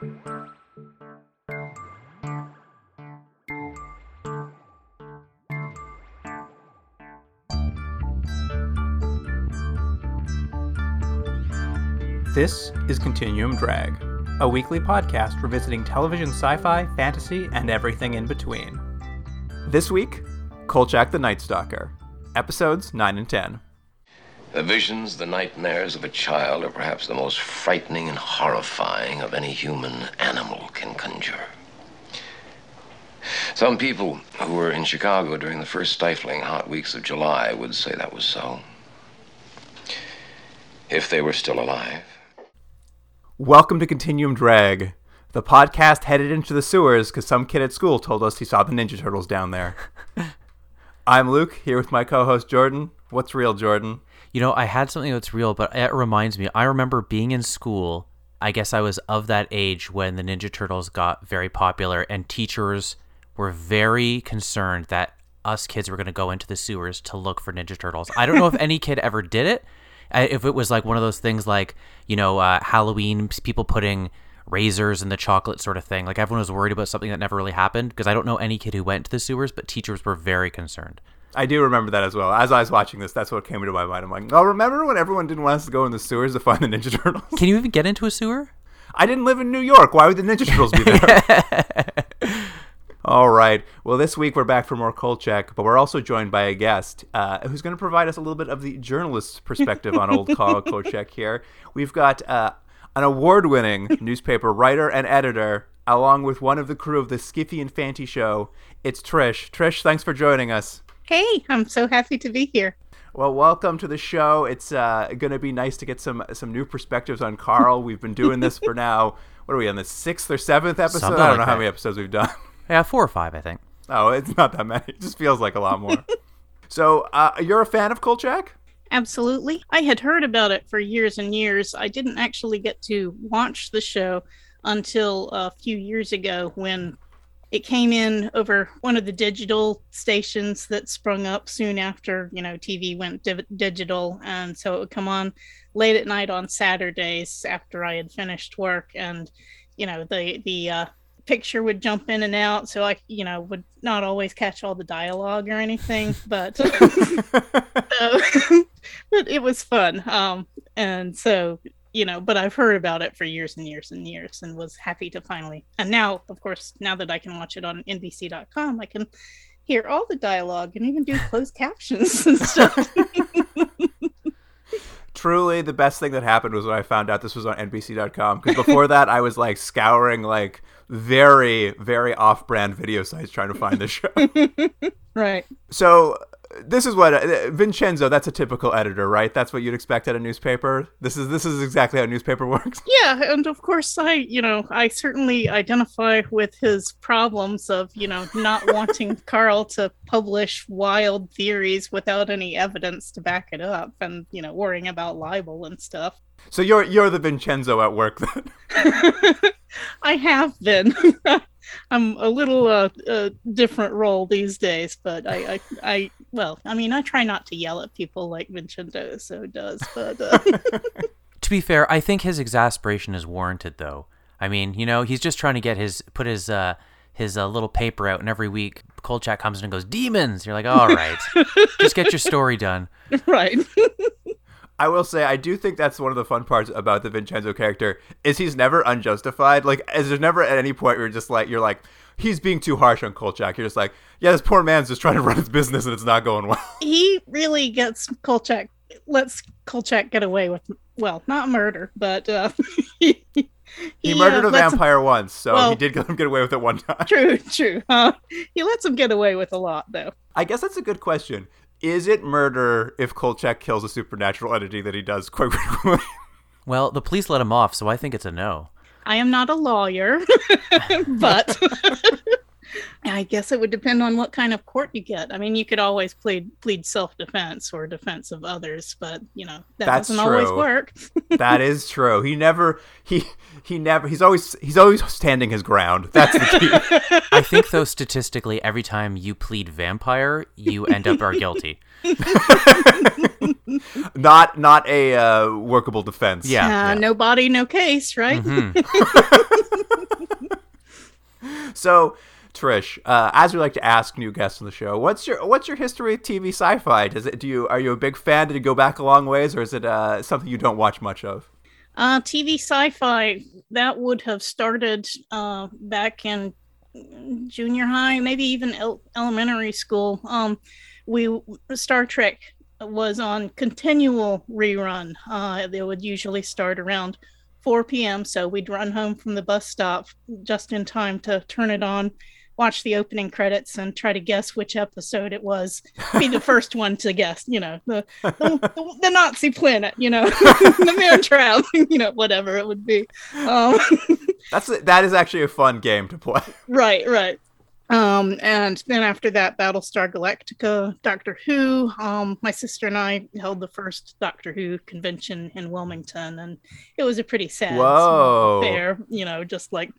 This is Continuum Drag, a weekly podcast revisiting television sci fi, fantasy, and everything in between. This week, Kolchak the Night Stalker, episodes 9 and 10. The visions, the nightmares of a child are perhaps the most frightening and horrifying of any human animal can conjure. Some people who were in Chicago during the first stifling hot weeks of July would say that was so. If they were still alive. Welcome to Continuum Drag, the podcast headed into the sewers because some kid at school told us he saw the Ninja Turtles down there. I'm Luke, here with my co host Jordan. What's real, Jordan? You know, I had something that's real, but it reminds me. I remember being in school. I guess I was of that age when the Ninja Turtles got very popular, and teachers were very concerned that us kids were going to go into the sewers to look for Ninja Turtles. I don't know if any kid ever did it. If it was like one of those things like, you know, uh, Halloween, people putting razors in the chocolate sort of thing. Like everyone was worried about something that never really happened because I don't know any kid who went to the sewers, but teachers were very concerned. I do remember that as well. As I was watching this, that's what came into my mind. I'm like, oh, remember when everyone didn't want us to go in the sewers to find the Ninja Turtles? Can you even get into a sewer? I didn't live in New York. Why would the Ninja Turtles be there? All right. Well, this week we're back for more Kolchak, but we're also joined by a guest uh, who's going to provide us a little bit of the journalist's perspective on old Carl Kolchak here. We've got uh, an award winning newspaper writer and editor, along with one of the crew of the Skiffy and Fanty show. It's Trish. Trish, thanks for joining us. Hey, I'm so happy to be here. Well, welcome to the show. It's uh, going to be nice to get some some new perspectives on Carl. We've been doing this for now. What are we on the sixth or seventh episode? Something I don't like know how many episodes we've done. Yeah, four or five, I think. Oh, it's not that many. It just feels like a lot more. so, uh, you're a fan of Kolchak? Absolutely. I had heard about it for years and years. I didn't actually get to watch the show until a few years ago when it came in over one of the digital stations that sprung up soon after, you know, TV went div- digital. And so it would come on late at night on Saturdays after I had finished work. And, you know, the, the, uh, picture would jump in and out so i you know would not always catch all the dialogue or anything but uh, but it was fun um and so you know but i've heard about it for years and years and years and was happy to finally and now of course now that i can watch it on nbc.com i can hear all the dialogue and even do closed captions and stuff Truly, the best thing that happened was when I found out this was on NBC.com. Because before that, I was like scouring like very, very off-brand video sites trying to find the show. right so, this is what uh, Vincenzo. That's a typical editor, right? That's what you'd expect at a newspaper. This is this is exactly how a newspaper works. yeah and of course i you know i certainly identify with his problems of you know not wanting carl to publish wild theories without any evidence to back it up and you know worrying about libel and stuff So you're you're the Vincenzo at work then. i have been i'm a little uh, uh different role these days but I, I i well i mean i try not to yell at people like vincenzo so does but uh, To be fair, I think his exasperation is warranted, though. I mean, you know, he's just trying to get his put his uh his uh, little paper out, and every week Kolchak comes in and goes, "Demons." You're like, all right, just get your story done. right I will say I do think that's one of the fun parts about the Vincenzo character is he's never unjustified. Like, is there's never at any point where you're just like you're like he's being too harsh on Kolchak. You're just like, yeah, this poor man's just trying to run his business and it's not going well. he really gets Kolchak lets Kolchak get away with well, not murder, but uh, he, He, uh, murdered a lets him- vampire once, so well- he did let him get away with it one time. True, true. Uh, he lets him get away with a lot, though. I guess that's a good question. Is it murder if Kolchak kills a supernatural entity that he does quite frequently? Well, the police let him off, so I think it's a no. I am not a lawyer, but I guess it would depend on what kind of court you get. I mean, you could always plead plead self defense or defense of others, but you know that That's doesn't always work. that is true. He never he he never he's always he's always standing his ground. That's the key. I think, though, statistically, every time you plead vampire, you end up are guilty. not not a uh, workable defense. Yeah. Uh, yeah. No body, no case, right? Mhm. So, Trish, uh, as we like to ask new guests on the show, what's your what's your history with TV sci-fi? Does it do you are you a big fan? Did it go back a long ways, or is it uh, something you don't watch much of? Uh, TV sci-fi that would have started uh, back in junior high, maybe even el- elementary school. Um, we Star Trek was on continual rerun. Uh, they would usually start around 4 p.m. So we'd run home from the bus stop just in time to turn it on, watch the opening credits, and try to guess which episode it was. Be the first one to guess, you know, the the, the, the Nazi planet, you know, the man trap, you know, whatever it would be. Um, That's that is actually a fun game to play. right, right. Um, and then after that, Battlestar Galactica, Doctor Who. Um, my sister and I held the first Doctor Who convention in Wilmington, and it was a pretty sad Whoa. affair. You know, just like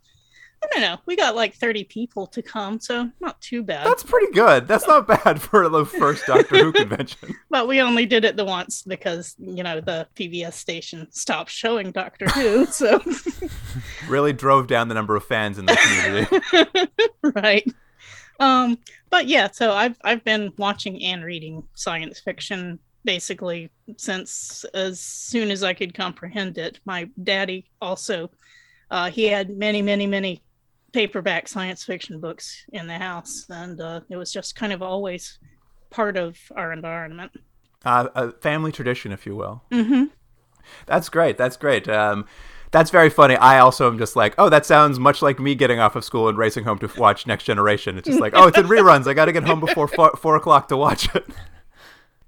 I don't know, we got like thirty people to come, so not too bad. That's pretty good. That's not bad for the first Doctor Who convention. But we only did it the once because you know the PBS station stopped showing Doctor Who, so Really drove down the number of fans in the community. right. Um, but yeah, so I've I've been watching and reading science fiction basically since as soon as I could comprehend it. My daddy also uh, he had many, many, many paperback science fiction books in the house, and uh, it was just kind of always part of our environment. Uh, a family tradition, if you will. hmm That's great. That's great. Um, that's very funny. I also am just like, oh, that sounds much like me getting off of school and racing home to watch Next Generation. It's just like, oh, it's in reruns. I got to get home before four, four o'clock to watch it.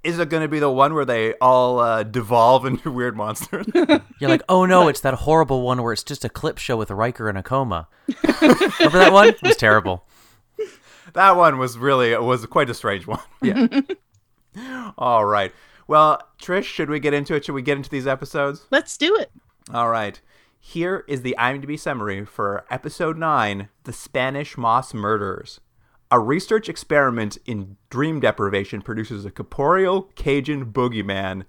Is it going to be the one where they all uh, devolve into weird monsters? You're like, oh no, it's that horrible one where it's just a clip show with Riker in a coma. Remember that one? It was terrible. that one was really was quite a strange one. Yeah. all right. Well, Trish, should we get into it? Should we get into these episodes? Let's do it. All right. Here is the IMDb summary for episode 9 The Spanish Moss Murders. A research experiment in dream deprivation produces a corporeal Cajun boogeyman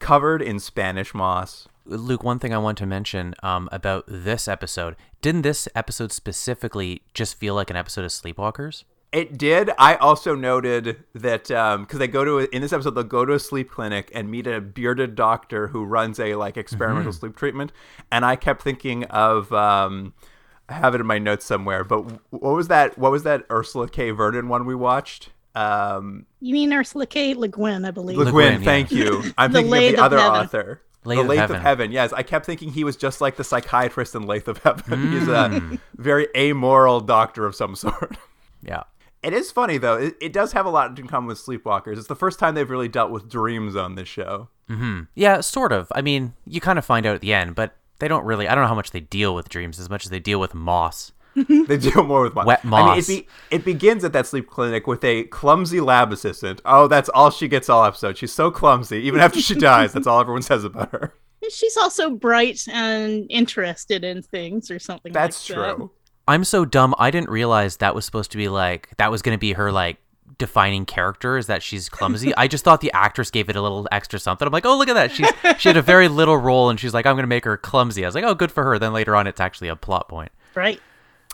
covered in Spanish moss. Luke, one thing I want to mention um, about this episode didn't this episode specifically just feel like an episode of Sleepwalkers? It did. I also noted that because they go to a, in this episode, they'll go to a sleep clinic and meet a bearded doctor who runs a like experimental sleep treatment, and I kept thinking of. Um, have it in my notes somewhere, but what was that? What was that Ursula K. Vernon one we watched? Um, You mean Ursula K. Le Guin, I believe. Le Le Guin, Guin, yeah. thank you. I'm The thinking Lathe of the of other Heaven. author. Lathe the of Lathe of Heaven. Heaven. Yes, I kept thinking he was just like the psychiatrist in Lathe of Heaven. He's Mm. a very amoral doctor of some sort. Yeah. It is funny though. It, it does have a lot in common with Sleepwalkers. It's the first time they've really dealt with dreams on this show. Yeah, sort of. I mean, you kind of find out at the end, but they don't really. I don't know how much they deal with dreams as much as they deal with moss. They deal more with moss. Wet I mean, it, be, it begins at that sleep clinic with a clumsy lab assistant. Oh, that's all she gets all episode. She's so clumsy. Even after she dies, that's all everyone says about her. She's also bright and interested in things or something That's like that. That's true. I'm so dumb. I didn't realize that was supposed to be like that was going to be her like defining character is that she's clumsy. I just thought the actress gave it a little extra something. I'm like, oh look at that. She's she had a very little role and she's like, I'm going to make her clumsy. I was like, oh good for her. Then later on, it's actually a plot point. Right.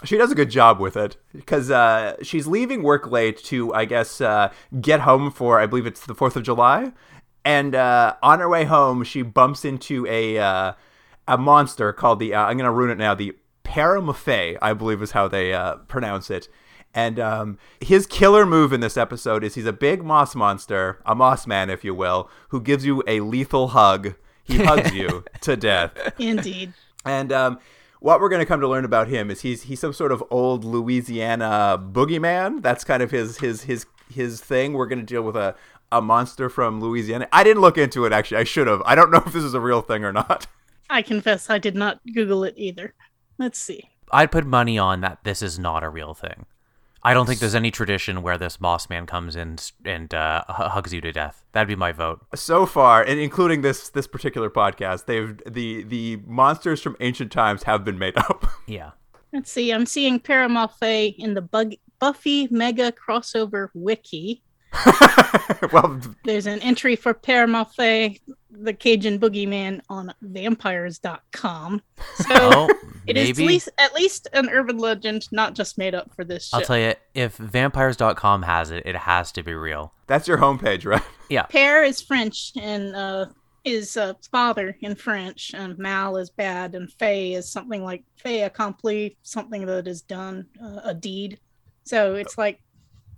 She does a good job with it because uh, she's leaving work late to, I guess, uh, get home for, I believe it's the 4th of July. And uh, on her way home, she bumps into a uh, a monster called the, uh, I'm going to ruin it now, the Paramafe, I believe is how they uh, pronounce it. And um, his killer move in this episode is he's a big moss monster, a moss man, if you will, who gives you a lethal hug. He hugs you to death. Indeed. And um, what we're going to come to learn about him is he's he's some sort of old Louisiana boogeyman. That's kind of his his his his thing. We're going to deal with a a monster from Louisiana. I didn't look into it actually. I should have. I don't know if this is a real thing or not. I confess I did not Google it either. Let's see. I'd put money on that this is not a real thing. I don't think there's any tradition where this moss man comes in and uh, hugs you to death. That'd be my vote. So far, and including this this particular podcast, they've the the monsters from ancient times have been made up. Yeah. Let's see. I'm seeing Père Malfait in the Bug- Buffy Mega crossover wiki. well, There's an entry for Père Malfait, the Cajun boogeyman, on vampires.com. So Oh, it is maybe. at least, at least an urban legend, not just made up for this show. I'll tell you, if vampires.com has it, it has to be real. that's your homepage, right? Yeah. Père is French and uh, is uh, father in French, and Mal is bad, and Fay is something like fait accompli, something that is done, uh, a deed. So it's like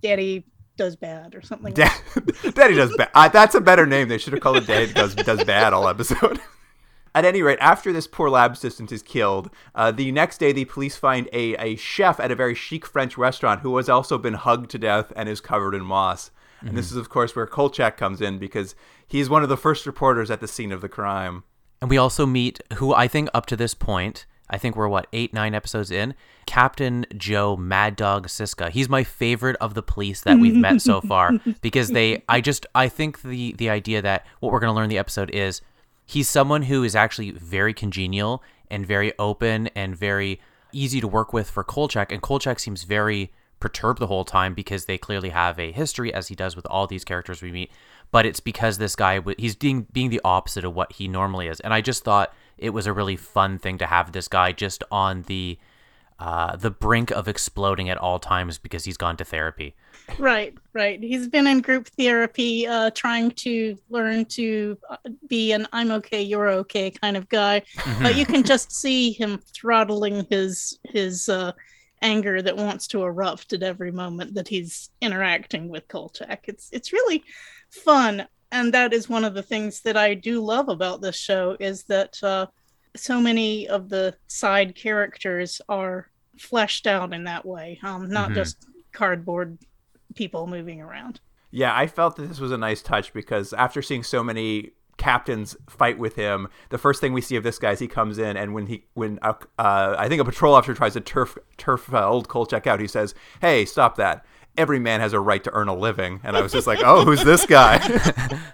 daddy does bad or something. Da- Daddy does bad. Uh, that's a better name. They should have called it Daddy does does bad all episode. At any rate, after this poor lab assistant is killed, uh, the next day the police find a, a chef at a very chic French restaurant who has also been hugged to death and is covered in moss. And this is, of course, where Kolchak comes in because he's one of the first reporters at the scene of the crime. And we also meet who I think up to this point, I think we're what, eight, nine episodes in, Captain Joe Mad Dog Siska. He's my favorite of the police that we've met so far because they I just I think the the idea that what we're gonna learn in the episode is he's someone who is actually very congenial and very open and very easy to work with for Kolchak. And Kolchak seems very perturbed the whole time because they clearly have a history, as he does with all these characters we meet. But it's because this guy, he's being, being the opposite of what he normally is. And I just thought it was a really fun thing to have this guy just on the uh, the brink of exploding at all times because he's gone to therapy. Right, right. He's been in group therapy, uh, trying to learn to uh, be an "I'm okay, you're okay" kind of guy. But you can just see him throttling his his uh, anger that wants to erupt at every moment that he's interacting with Kolchak. It's it's really fun, and that is one of the things that I do love about this show is that uh, so many of the side characters are fleshed out in that way, um, not Mhm. just cardboard people moving around. Yeah, I felt that this was a nice touch because after seeing so many captains fight with him, the first thing we see of this guy is he comes in and when he when uh, uh, I think a patrol officer tries to turf turf uh, old Kolchak out, he says, "Hey, stop that! Every man has a right to earn a living." And I was just like, "Oh, who's this guy?"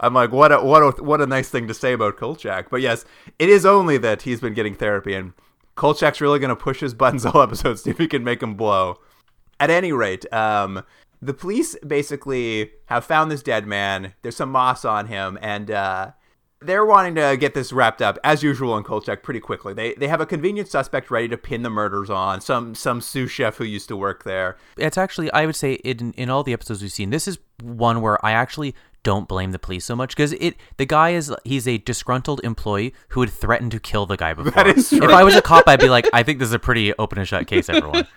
I'm like, what a what a what a nice thing to say about Kolchak. But yes, it is only that he's been getting therapy, and Kolchak's really going to push his buttons all episode, see if he can make him blow. At any rate, um, the police basically have found this dead man. There's some moss on him, and uh, they're wanting to get this wrapped up, as usual in Kolchak, pretty quickly. They they have a convenient suspect ready to pin the murders on. Some some sous chef who used to work there. It's actually, I would say, in in all the episodes we've seen, this is one where I actually don't blame the police so much because it the guy is he's a disgruntled employee who would threaten to kill the guy before. That is true. If I was a cop, I'd be like, I think this is a pretty open and shut case, everyone.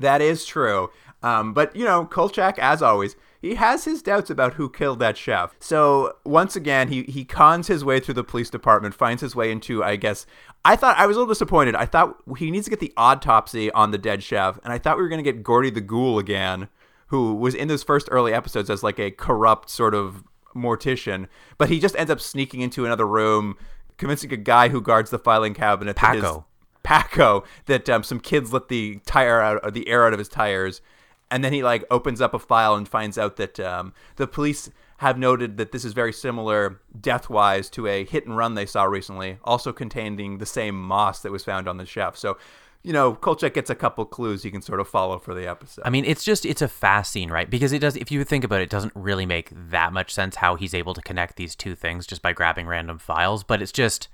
That is true. Um, but you know, Kolchak, as always, he has his doubts about who killed that chef. So once again, he he cons his way through the police department, finds his way into, I guess. I thought I was a little disappointed. I thought he needs to get the autopsy on the dead chef, and I thought we were going to get Gordy the Ghoul again, who was in those first early episodes as like a corrupt sort of mortician, but he just ends up sneaking into another room, convincing a guy who guards the filing cabinet that his- Paco. Paco that um, some kids let the tire out or the air out of his tires, and then he like opens up a file and finds out that um, the police have noted that this is very similar death wise to a hit and run they saw recently, also containing the same moss that was found on the chef. So, you know, Kolchak gets a couple clues he can sort of follow for the episode. I mean, it's just it's a fast scene, right? Because it does. If you think about it, it doesn't really make that much sense how he's able to connect these two things just by grabbing random files. But it's just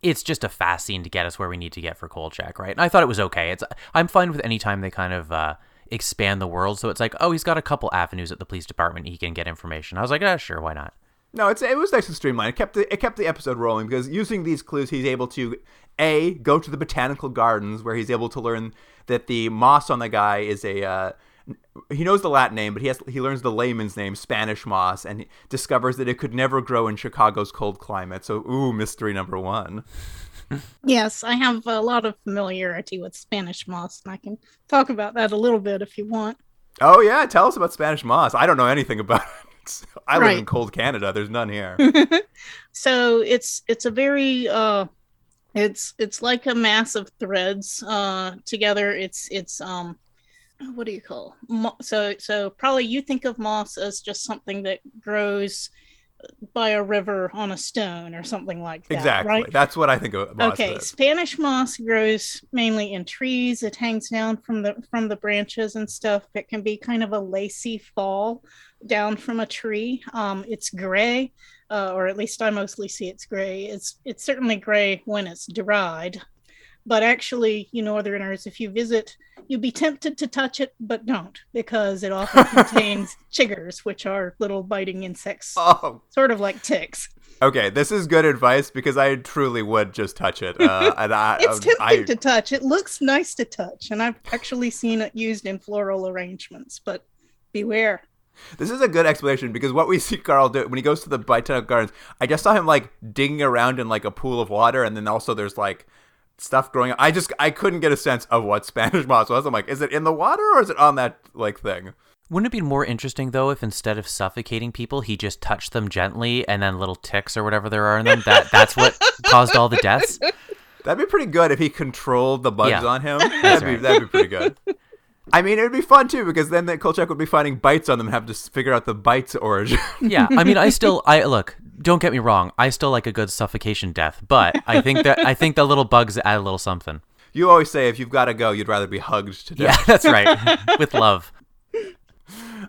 it's just a fast scene to get us where we need to get for Kolchak, right? And I thought it was okay. It's I'm fine with any time they kind of uh, expand the world. So it's like, oh, he's got a couple avenues at the police department he can get information. I was like, ah, sure, why not? No, it's it was nice and streamlined. It kept the it kept the episode rolling because using these clues, he's able to a go to the botanical gardens where he's able to learn that the moss on the guy is a. Uh, he knows the Latin name, but he has he learns the layman's name, Spanish moss, and discovers that it could never grow in Chicago's cold climate. So, ooh, mystery number one. Yes, I have a lot of familiarity with Spanish moss, and I can talk about that a little bit if you want. Oh yeah, tell us about Spanish moss. I don't know anything about it. I live in cold Canada. There's none here. so it's it's a very uh it's it's like a mass of threads uh together it's it's um what do you call so so probably you think of moss as just something that grows by a river on a stone or something like that. exactly. Right? That's what I think of moss okay. is. Spanish moss grows mainly in trees. It hangs down from the from the branches and stuff. It can be kind of a lacy fall down from a tree. Um, it's gray, uh, or at least I mostly see it's gray. It's it's certainly gray when it's dried, but actually, you northerners, if you visit, you'd be tempted to touch it, but don't because it often contains chiggers, which are little biting insects, Oh, sort of like ticks. okay. This is good advice because I truly would just touch it. Uh, and I, It's tempting I, to touch. It looks nice to touch, and I've actually seen it used in floral arrangements. But beware. This is a good explanation because what we see Carl do when he goes to the Botanical Gardens, I just saw him like digging around in like a pool of water, and then also there's like stuff growing. Up. I just I couldn't get a sense of what Spanish moss was. I'm like, is it in the water or is it on that like thing? Wouldn't it be more interesting though if instead of suffocating people, he just touched them gently and then little ticks or whatever there are in them? That that's what caused all the deaths. That'd be pretty good if he controlled the bugs Yeah. on him. That'd be that'd be pretty good. I mean, it would be fun too because then the Kolchak would be finding bites on them and have to figure out the bites origin. Yeah, I mean, I still, I look. Don't get me wrong. I still like a good suffocation death, but I think that I think the little bugs add a little something. you always say if you've got to go, you'd rather be hugged to death. Yeah, that's right. With love.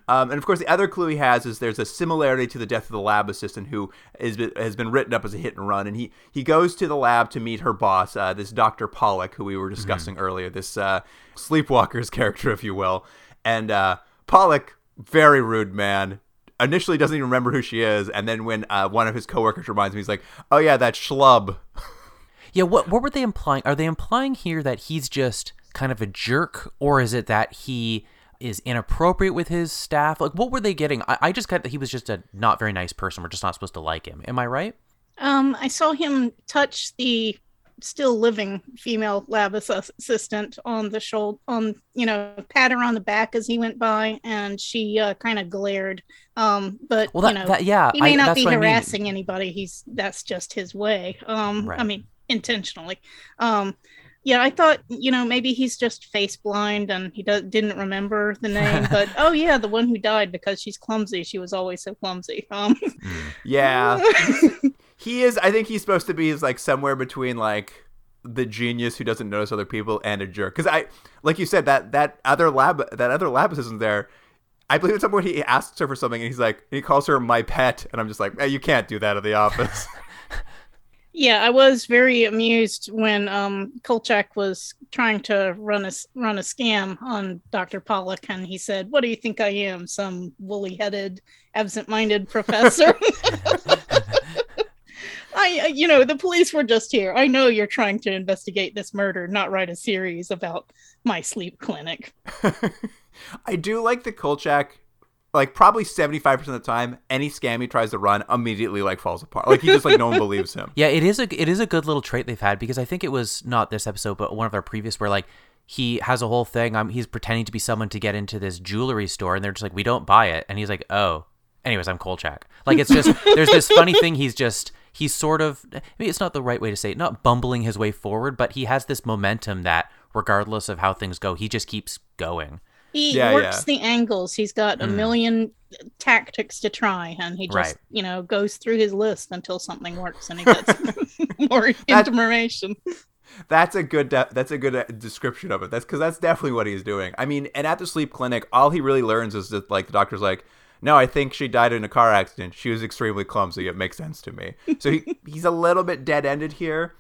Um, and of course, the other clue he has is there's a similarity to the death of the lab assistant who is, has been written up as a hit and run. And he, he goes to the lab to meet her boss, uh, this Dr. Pollock, who we were discussing earlier, this uh, sleepwalker's character, if you will. And uh, Pollock, very rude man. Initially doesn't even remember who she is. And then when uh, one of his coworkers reminds him, he's like, oh, yeah, that schlub. Yeah, what what were they implying? Are they implying here that he's just kind of a jerk, or is it that he is inappropriate with his staff? Like, what were they getting? I, I just got that he was just a not very nice person. We're just not supposed to like him. Am I right? Um, I saw him touch the still living female lab assistant on the shoulder, on you know, pat her on the back as he went by, and she uh, kind of glared. Um, but Well, that, you know, that yeah, he may I, not be what I mean. harassing anybody. He's that's just his way. Um, Right. I mean, intentionally. Um, yeah, I thought you know maybe he's just face blind and he does, didn't remember the name. but oh yeah, the one who died because she's clumsy. She was always so clumsy. Um, Yeah. he is, I think he's supposed to be is like somewhere between like the genius who doesn't notice other people and a jerk. Because I, like you said, that that other lab that other lab assistant there, I believe at some point he asks her for something and he's like he calls her my pet, and I'm just like, hey, you can't do that at the office. Yeah, I was very amused when um, Kolchak was trying to run a s- run a scam on Dr. Pollock, and he said, "What do you think I am? Some woolly-headed, absent-minded professor?" I, uh, you know, the police were just here. I know you're trying to investigate this murder, not write a series about my sleep clinic. I do like the Kolchak. Like probably seventy five percent of the time, any scam he tries to run immediately like falls apart. Like he just like no one believes him. Yeah, it is a it is a good little trait they've had because I think it was not this episode, but one of our previous where like he has a whole thing. Um, he's pretending to be someone to get into this jewelry store, and they're just like, "We don't buy it," and he's like, "Oh." Anyways, I'm Kolchak. Like it's just there's this funny thing. He's just he's sort of maybe it's not the right way to say it, not bumbling his way forward, but he has this momentum that regardless of how things go, he just keeps going. He Yeah, works yeah. the angles. He's got a million tactics to try, and he just, Right. you know, goes through his list until something works, and he gets more information. That's a good. De- that's a good uh, description of it. That's because that's definitely what he's doing. I mean, and at the sleep clinic, all he really learns is that like the doctor's like, no, I think she died in a car accident. She was extremely clumsy. It makes sense to me. So he, he's a little bit dead ended here.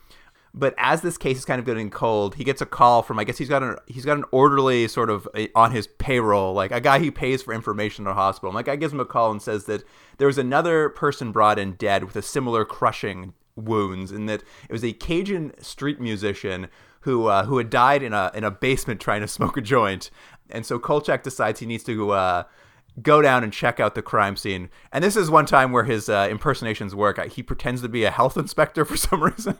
But as this case is kind of getting cold, he gets a call from I guess he's got an he's got an orderly sort of uh, on his payroll, like a guy he pays for information at a hospital. And like I gives him a call and says that there was another person brought in dead with a similar crushing wounds, and that it was a Cajun street musician who uh, who had died in a in a basement trying to smoke a joint. And so Kolchak decides he needs to uh, go down and check out the crime scene. And this is one time where his uh, impersonations work. He pretends to be a health inspector for some reason.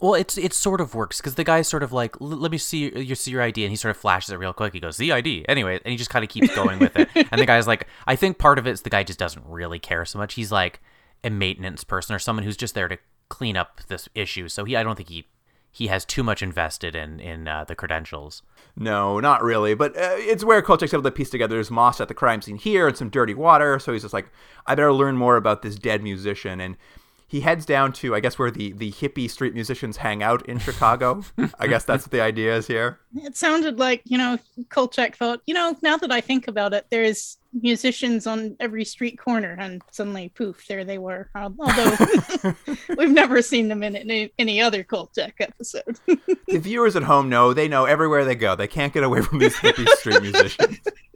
Well, it's it sort of works because the guy's sort of like, "L- let me see your see your ID, and he sort of flashes it real quick. He goes, the ID, anyway, and he just kind of keeps going with it. And the guy's like, I think part of it is the guy just doesn't really care so much. He's like a maintenance person or someone who's just there to clean up this issue. So he, I don't think he he has too much invested in in uh, the credentials. No, not really. But uh, it's where Kolchak's able to piece together there's moss at the crime scene here and some dirty water. So he's just like, I better learn more about this dead musician. And he heads down to, I guess, where the, the hippie street musicians hang out in Chicago. I guess that's what the idea is here. It sounded like, you know, Kolchak thought, you know, now that I think about it, there's musicians on every street corner, and suddenly, poof, there they were. Although we've never seen them in any, any other Kolchak episode. the viewers at home know they know everywhere they go. They can't get away from these hippie street musicians.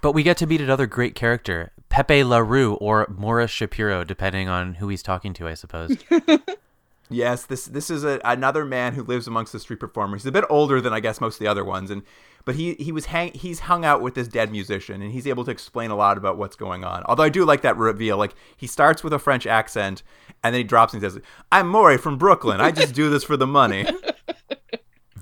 But we get to meet another great character, Pepe LaRue or Morris Shapiro, depending on who he's talking to, I suppose. yes, this this is a, another man who lives amongst the street performers. He's a bit older than I guess most of the other ones, and but he he was hang he's hung out with this dead musician, and he's able to explain a lot about what's going on. Although I do like that reveal. Like he starts with a French accent, and then he drops and says, "I'm Maury from Brooklyn. I just do this for the money."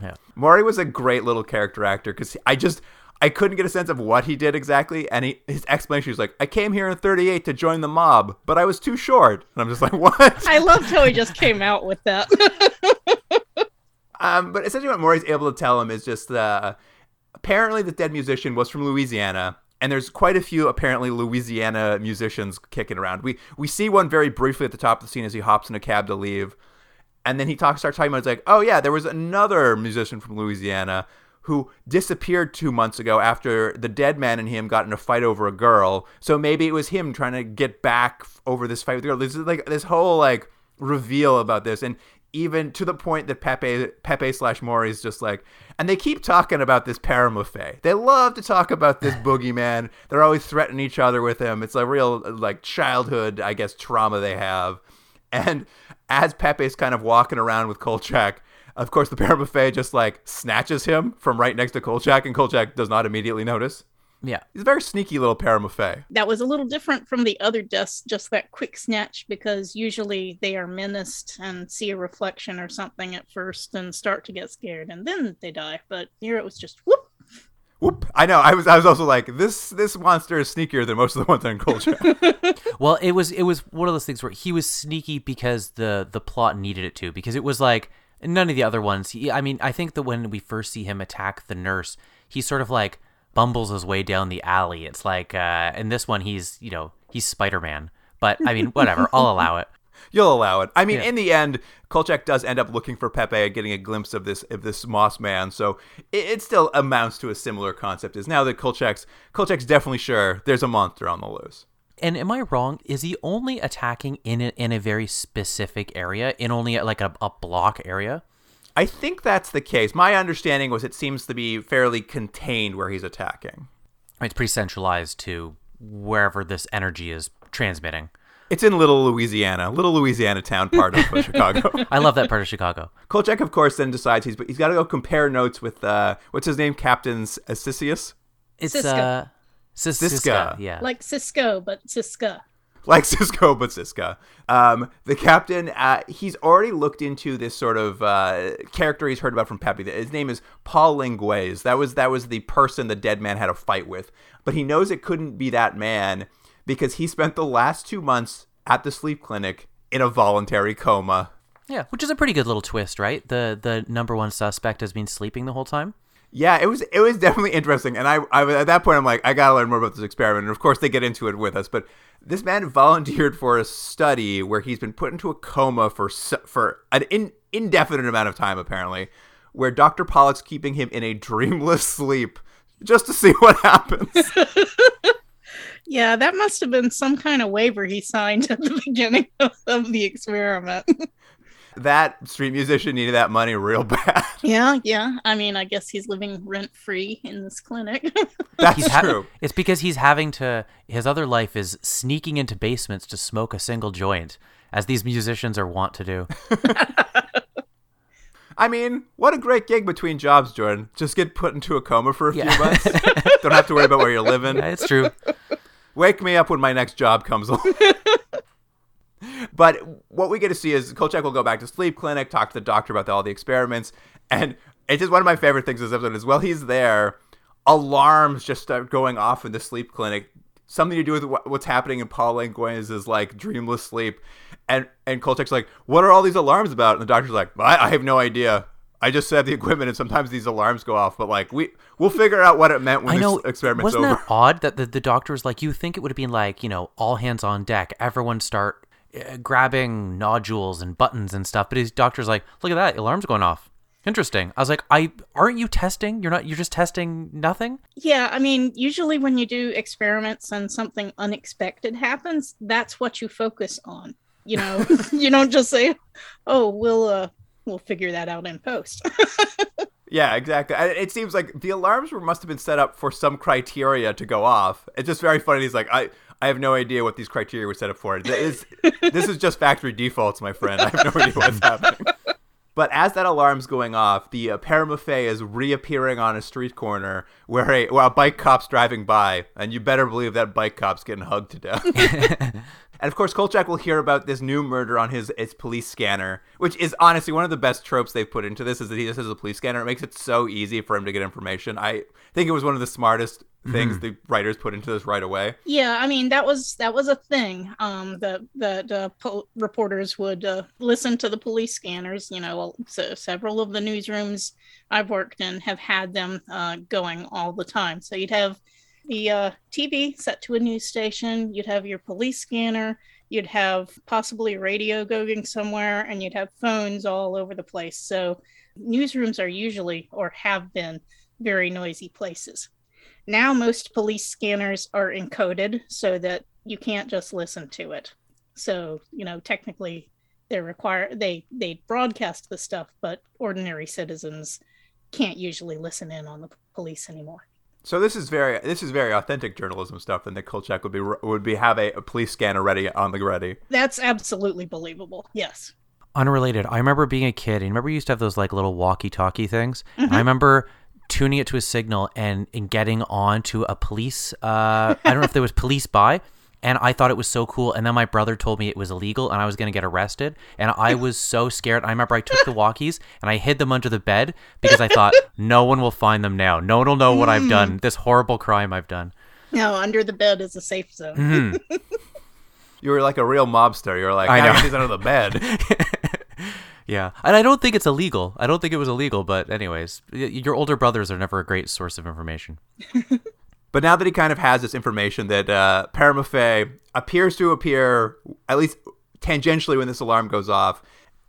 Yeah. Maury was a great little character actor because I just I couldn't get a sense of what he did exactly, and he, his explanation was like, "I came here in '38 to join the mob, but I was too short." And I'm just like, "What?" I loved how he just came out with that. um, but essentially, what Maury's able to tell him is just uh, apparently the dead musician was from Louisiana, and there's quite a few apparently Louisiana musicians kicking around. We we see one very briefly at the top of the scene as he hops in a cab to leave, and then he talks starts talking about it's like, "Oh yeah, there was another musician from Louisiana." Who disappeared two months ago after the dead man and him got in a fight over a girl. So maybe it was him trying to get back over this fight with the girl. This is like this whole like reveal about this, and even to the point that Pepe Pepe slash Maury is just like, and they keep talking about this Père Malfait. They love to talk about this boogeyman. They're always threatening each other with him. It's a real like childhood, I guess, trauma they have. And as Pepe's kind of walking around with Kolchak, of course, the Père Malfait just like snatches him from right next to Kolchak, and Kolchak does not immediately notice. Yeah. He's a very sneaky little Père Malfait. That was a little different from the other deaths, just that quick snatch, because usually they are menaced and see a reflection or something at first and start to get scared, and then they die. But here it was just whoop. Whoop! I know. I was. I was also like, this. This monster is sneakier than most of the ones in Kolchak. well, it was. It was one of those things where he was sneaky because the the plot needed it to. Because it was like none of the other ones. He, I mean, I think that when we first see him attack the nurse, he sort of like bumbles his way down the alley. It's like, uh, in this one, he's you know he's Spider Man. But I mean, whatever. I'll allow it. You'll allow it. I mean, Yeah. in the end, Kolchak does end up looking for Pepe and getting a glimpse of this of this Moss man. So it, it still amounts to a similar concept. Is now that Kolchak's Kolchak's definitely sure there's a monster on the loose. And am I wrong? Is he only attacking in a, in a very specific area, in only like a, a block area? I think that's the case. My understanding was it seems to be fairly contained where he's attacking. It's pretty centralized to wherever this energy is transmitting. It's in Little Louisiana, Little Louisiana town part of Chicago. I love that part of Chicago. Kolchak, of course, then decides he's he's got to go compare notes with uh, what's his name, Captain Assisius, It's Siska. uh, Sis- Siska. Siska, yeah. Like Cisco, but Siska. like Cisco, but Siska. Um, the captain, uh, he's already looked into this sort of uh, character he's heard about from Pepe. His name is Paul Linguez. That was that was the person the dead man had a fight with, but he knows it couldn't be that man because he spent the last two months at the sleep clinic in a voluntary coma. yeah, which is a pretty good little twist, right? The the number one suspect has been sleeping the whole time. Yeah, it was it was definitely interesting, and I, I at that point I'm like I gotta learn more about this experiment, and of course they get into it with us. But this man volunteered for a study where he's been put into a coma for for an in, indefinite amount of time, apparently, where Doctor Pollock's keeping him in a dreamless sleep just to see what happens. Yeah, that must have been some kind of waiver he signed at the beginning of, of the experiment. that street musician needed that money real bad. yeah, yeah. I mean, I guess he's living rent free in this clinic. That's He's ha- true. It's because he's having to. His other life is sneaking into basements to smoke a single joint, as these musicians are wont to do. I mean, what a great gig between jobs, Jordan. Just get put into a coma for a Yeah. few months. Don't have to worry about where you're living. Yeah, it's true. Wake me up when my next job comes along. But what we get to see is Kolchak will go back to sleep clinic, talk to the doctor about all the experiments, and it's just one of my favorite things this episode is while he's there, alarms just start going off in the sleep clinic. Something to do with what's happening in Paul Langlois' like dreamless sleep, and and Kolchak's like, "What are all these alarms about?" And the doctor's like, "I, I have no idea. I just set the equipment, and sometimes these alarms go off. But like we we'll figure out what it meant when I know. this experiment's Wasn't over. that odd that the, the doctor was like, you think it would have been like, you know, all hands on deck, everyone start grabbing nodules and buttons and stuff. But his doctor's like, look at that, alarm's going off. Interesting. I was like, I aren't you testing? You're not. You're just testing nothing. Yeah, I mean, usually when you do experiments and something unexpected happens, that's what you focus on. You know, you don't just say, "Oh, we'll uh, we'll figure that out in post." Yeah, exactly. It seems like the alarms were must have been set up for some criteria to go off. It's just very funny. He's like, I, I have no idea what these criteria were set up for. This, is just factory defaults, my friend. I have no idea what's happening. But as that alarm's going off, the uh, is reappearing on a street corner where a, a bike cop's driving by, and you better believe that bike cop's getting hugged to death. And of course, Kolchak will hear about this new murder on his, his police scanner, which is honestly one of the best tropes they've put into this. Is that he just has a police scanner. It makes it so easy for him to get information. I think it was one of the smartest things the writers put into this right away. yeah, I mean, that was that was a thing. Um, that that uh, po- reporters would uh, listen to the police scanners. You know, so several of the newsrooms I've worked in have had them uh, going all the time. So you'd have the uh, TV set to a news station, you'd have your police scanner, you'd have possibly radio going somewhere, and you'd have phones all over the place. So newsrooms are usually or have been very noisy places. Now most police scanners are encoded so that you can't just listen to it. So, you know, technically they're required they they broadcast the stuff, but ordinary citizens can't usually listen in on the police anymore. So this is very this is very authentic journalism stuff. Then that Kolchak would be would be have a, a police scanner ready on the ready. That's absolutely believable. Yes. Unrelated. I remember being a kid. And remember, you used to have those like little walkie-talkie things. And I remember tuning it to a signal and, and getting on to a police. Uh, I don't know if there was police by, and I thought it was so cool. And then my brother told me it was illegal and I was going to get arrested. And I was so scared. I remember I took the walkies and I hid them under the bed because I thought no one will find them now. No one will know what I've done. This horrible crime I've done. No, under the bed is a safe zone. Mm-hmm. You were like a real mobster. You were like, I I know. know he's under the bed. Yeah, and I don't think it's illegal. I don't think it was illegal, but anyways, your older brothers are never a great source of information. But now that he kind of has this information that uh, Paramouffet appears to appear at least tangentially when this alarm goes off,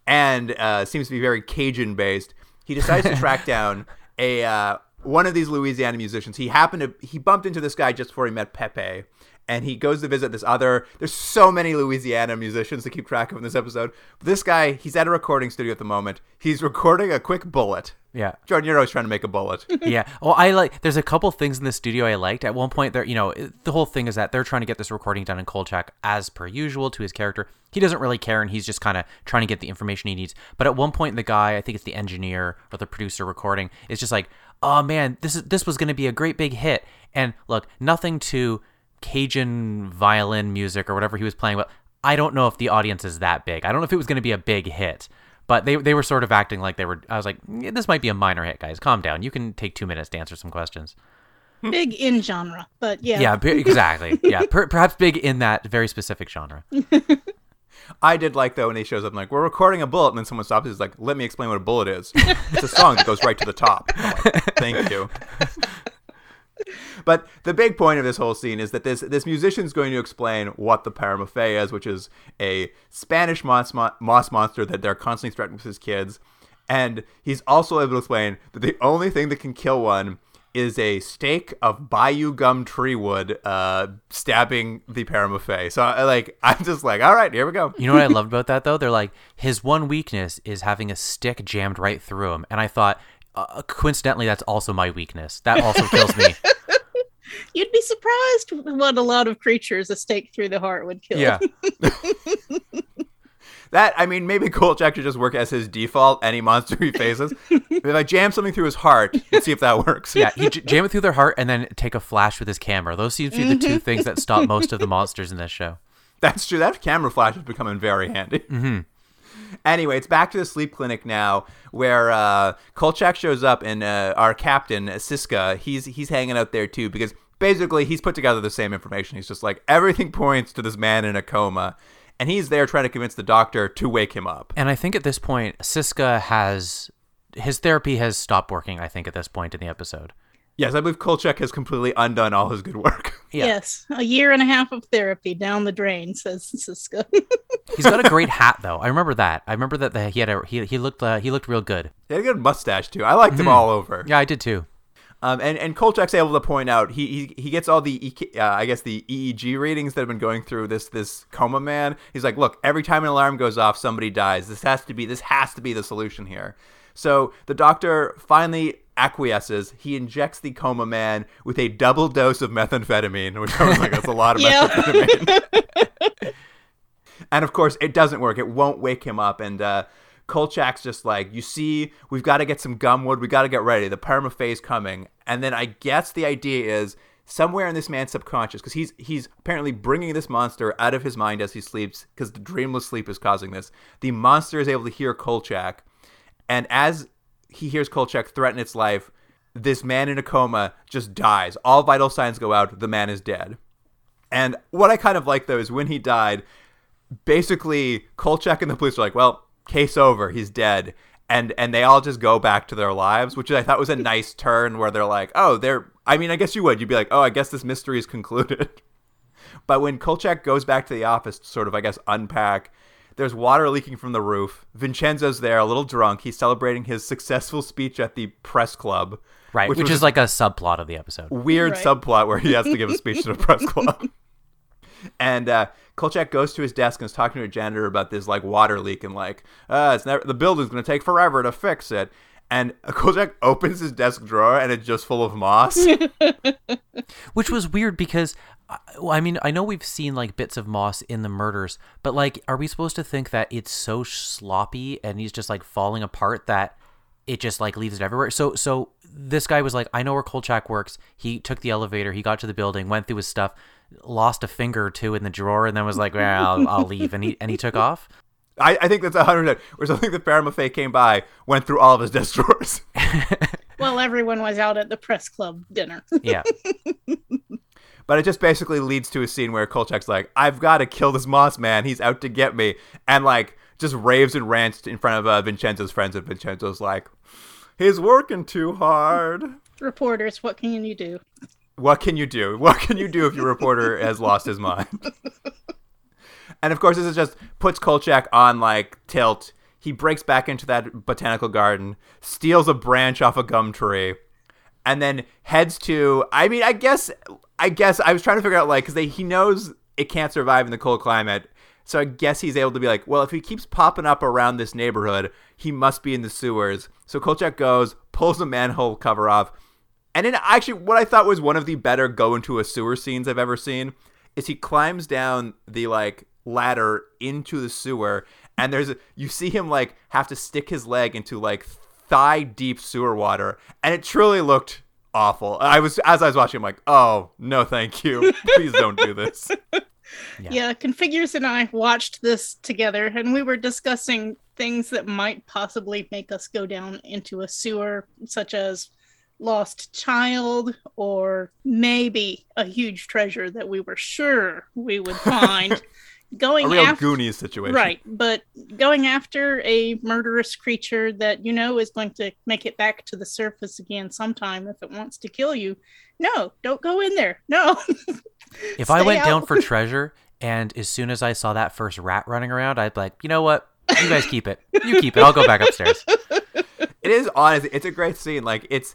and uh, seems to be very Cajun based, he decides to track down a uh, one of these Louisiana musicians. He happened to he bumped into this guy just before he met Pepe. And he goes to visit this other. There's so many Louisiana musicians to keep track of in this episode. This guy, he's at a recording studio at the moment. He's recording a quick bullet. Yeah. Jordan, you're always trying to make a bullet. yeah. Well, I like. There's a couple things in the studio I liked. At one point, there, you know, the whole thing is that they're trying to get this recording done in Kolchak as per usual to his character. He doesn't really care, and he's just kind of trying to get the information he needs. But at one point, the guy, I think it's the engineer or the producer recording, is just like, "Oh man, this is this was going to be a great big hit." And look, nothing to Cajun violin music or whatever he was playing, but I don't know if the audience is that big. I don't know if it was going to be a big hit. But they, they were sort of acting like they were. I was like, "Yeah, this might be a minor hit, guys. Calm down. You can take two minutes to answer some questions. Big in genre, but yeah. Yeah, exactly. yeah, per- perhaps big in that very specific genre. I did like though when he shows up, and like we're recording a bullet, and then someone stops. and is like, "Let me explain what a bullet is." it's a song that goes right to the top. I'm like, Thank you. But the big point of this whole scene is that this this musician's going to explain what the Paramouffet is, which is a Spanish moss, moss monster that they're constantly threatening with his kids, and he's also able to explain that the only thing that can kill one is a stake of bayou gum tree wood uh, stabbing the Paramouffet. So I like I'm just like, all right, here we go. You know what I loved about that though? They're like his one weakness is having a stick jammed right through him, and I thought, uh, coincidentally, that's also my weakness. That also kills me. You'd be surprised what a lot of creatures a stake through the heart would kill. yeah, That I mean, maybe Kolchak should just work as his default. Any monster he faces, if I jam something through his heart, and see if that works. yeah. He j- jam it through their heart and then take a flash with his camera. Those seem to be the two things that stop most of the monsters in this show. that's true. That camera flash is becoming very handy. Mm-hmm. Anyway, it's back to the sleep clinic now, where uh, Kolchak shows up, and uh, our captain Siska, he's he's hanging out there too because basically he's put together the same information. He's just like everything points to this man in a coma, and he's there trying to convince the doctor to wake him up. And I think at this point, Siska has his therapy has stopped working. I think at this point in the episode. Yes, I believe Kolchak has completely undone all his good work. Yeah. Yes, a year and a half of therapy down the drain, says Siska. He's got a great hat though. I remember that. I remember that the, he had a he, he looked uh, he looked real good. He had a good mustache too. I liked him all over. Yeah, I did too. Um, and and Kolchak's able to point out he he, he gets all the EK, uh, I guess the EEG readings that have been going through this this coma man. He's like, look, every time an alarm goes off, somebody dies. This has to be this has to be the solution here. So the doctor finally acquiesces. He injects the coma man with a double dose of methamphetamine, which I was like, that's a lot of methamphetamine. and of course, it doesn't work. It won't wake him up. And uh, Kolchak's just like, you see, we've got to get some gumwood. We got to get ready. The permafay's coming. And then I guess the idea is somewhere in this man's subconscious, because he's he's apparently bringing this monster out of his mind as he sleeps, because the dreamless sleep is causing this. The monster is able to hear Kolchak, and as he hears Kolchak threaten its life, this man in a coma just dies. All vital signs go out. The man is dead. And what I kind of like though is when he died, basically Kolchak and the police are like, "Well, case over. He's dead." And and they all just go back to their lives, which I thought was a nice turn where they're like, "Oh, they're I mean, I guess you would. You'd be like, "Oh, I guess this mystery is concluded." But when Kolchak goes back to the office to sort of, I guess, unpack, there's water leaking from the roof. Vincenzo's there, a little drunk. He's celebrating his successful speech at the press club. Right, which, was is like a subplot of the episode. weird Right. subplot where he has to give a speech to the press club. And uh, Kolchak goes to his desk and is talking to a janitor about this like water leak and like, uh, it's never the building's gonna take forever to fix it. And Kolchak opens his desk drawer and it's just full of moss. Which was weird because, uh, I mean, I know we've seen like bits of Moss in the murders, but like, are we supposed to think that it's so sloppy and he's just like falling apart that it just like leaves it everywhere? So, so this guy was like, I know where Kolchak works. He took the elevator, he got to the building, went through his stuff, lost a finger or two in the drawer, and then was like, well, I'll, I'll leave, and he and he took off. I, I think that's a hundred percent. Or something that Père Malfait came by, went through all of his desk drawers. well, everyone was out at the press club dinner. Yeah, But it just basically leads to a scene where Kolchak's like, I've got to kill this Moss man. He's out to get me. And like, just raves and rants in front of uh, Vincenzo's friends. And Vincenzo's like, he's working too hard. Reporters, what can you do? What can you do? What can you do if your reporter has lost his mind? and of course, this is just puts Kolchak on like tilt. He breaks back into that botanical garden, steals a branch off a gum tree, and then heads to. I mean, I guess, I guess I was trying to figure out like because he knows it can't survive in the cold climate. So I guess he's able to be like, well, if he keeps popping up around this neighborhood, he must be in the sewers. So Kolchak goes, pulls a manhole cover off, and then actually, what I thought was one of the better go into a sewer scenes I've ever seen is he climbs down the like ladder into the sewer, and there's a, you see him like have to stick his leg into like thigh deep sewer water, and it truly looked awful. I was as I was watching, I'm like, oh no, thank you, please don't do this. Yeah. Yeah. Configures and I watched this together, and we were discussing things that might possibly make us go down into a sewer, such as lost child or maybe a huge treasure that we were sure we would find. A Going real after Goonies situation, Right, but going after a murderous creature that you know is going to make it back to the surface again sometime if it wants to kill you. No, don't go in there. No. if I Stay went down for treasure, and as soon as I saw that first rat running around, I'd be like, you know what? You guys keep it. You keep it. I'll go back upstairs. It is honest. It's a great scene. Like it's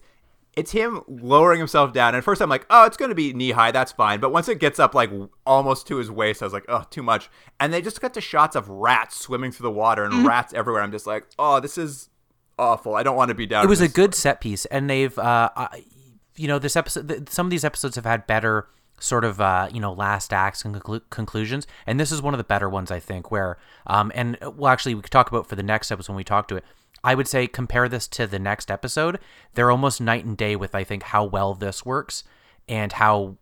it's him lowering himself down. And at first I'm like, oh, it's gonna be knee high. That's fine. But once it gets up like almost to his waist, I was like, oh, too much. And they just got to shots of rats swimming through the water and rats everywhere. I'm just like, oh, this is awful. I don't want to be down. it was a good set piece and they've uh you know this episode th- some of these episodes have had better sort of uh you know last acts and conclu- conclusions and this is one of the better ones i think where um and uh, well actually we could talk about for the next episode when we talk to it i would say compare this to the next episode they're almost night and day with i think how well this works and how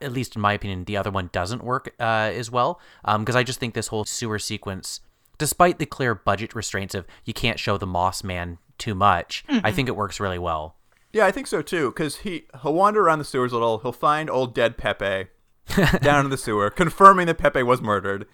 at least in my opinion the other one doesn't work uh, as well because i just think this whole sewer sequence despite the clear budget restraints of you can't show the moss man too much i think it works really well Yeah, I think so too. Because he he'll wander around the sewers a little. He'll find old dead Pepe down in the sewer, confirming that Pepe was murdered.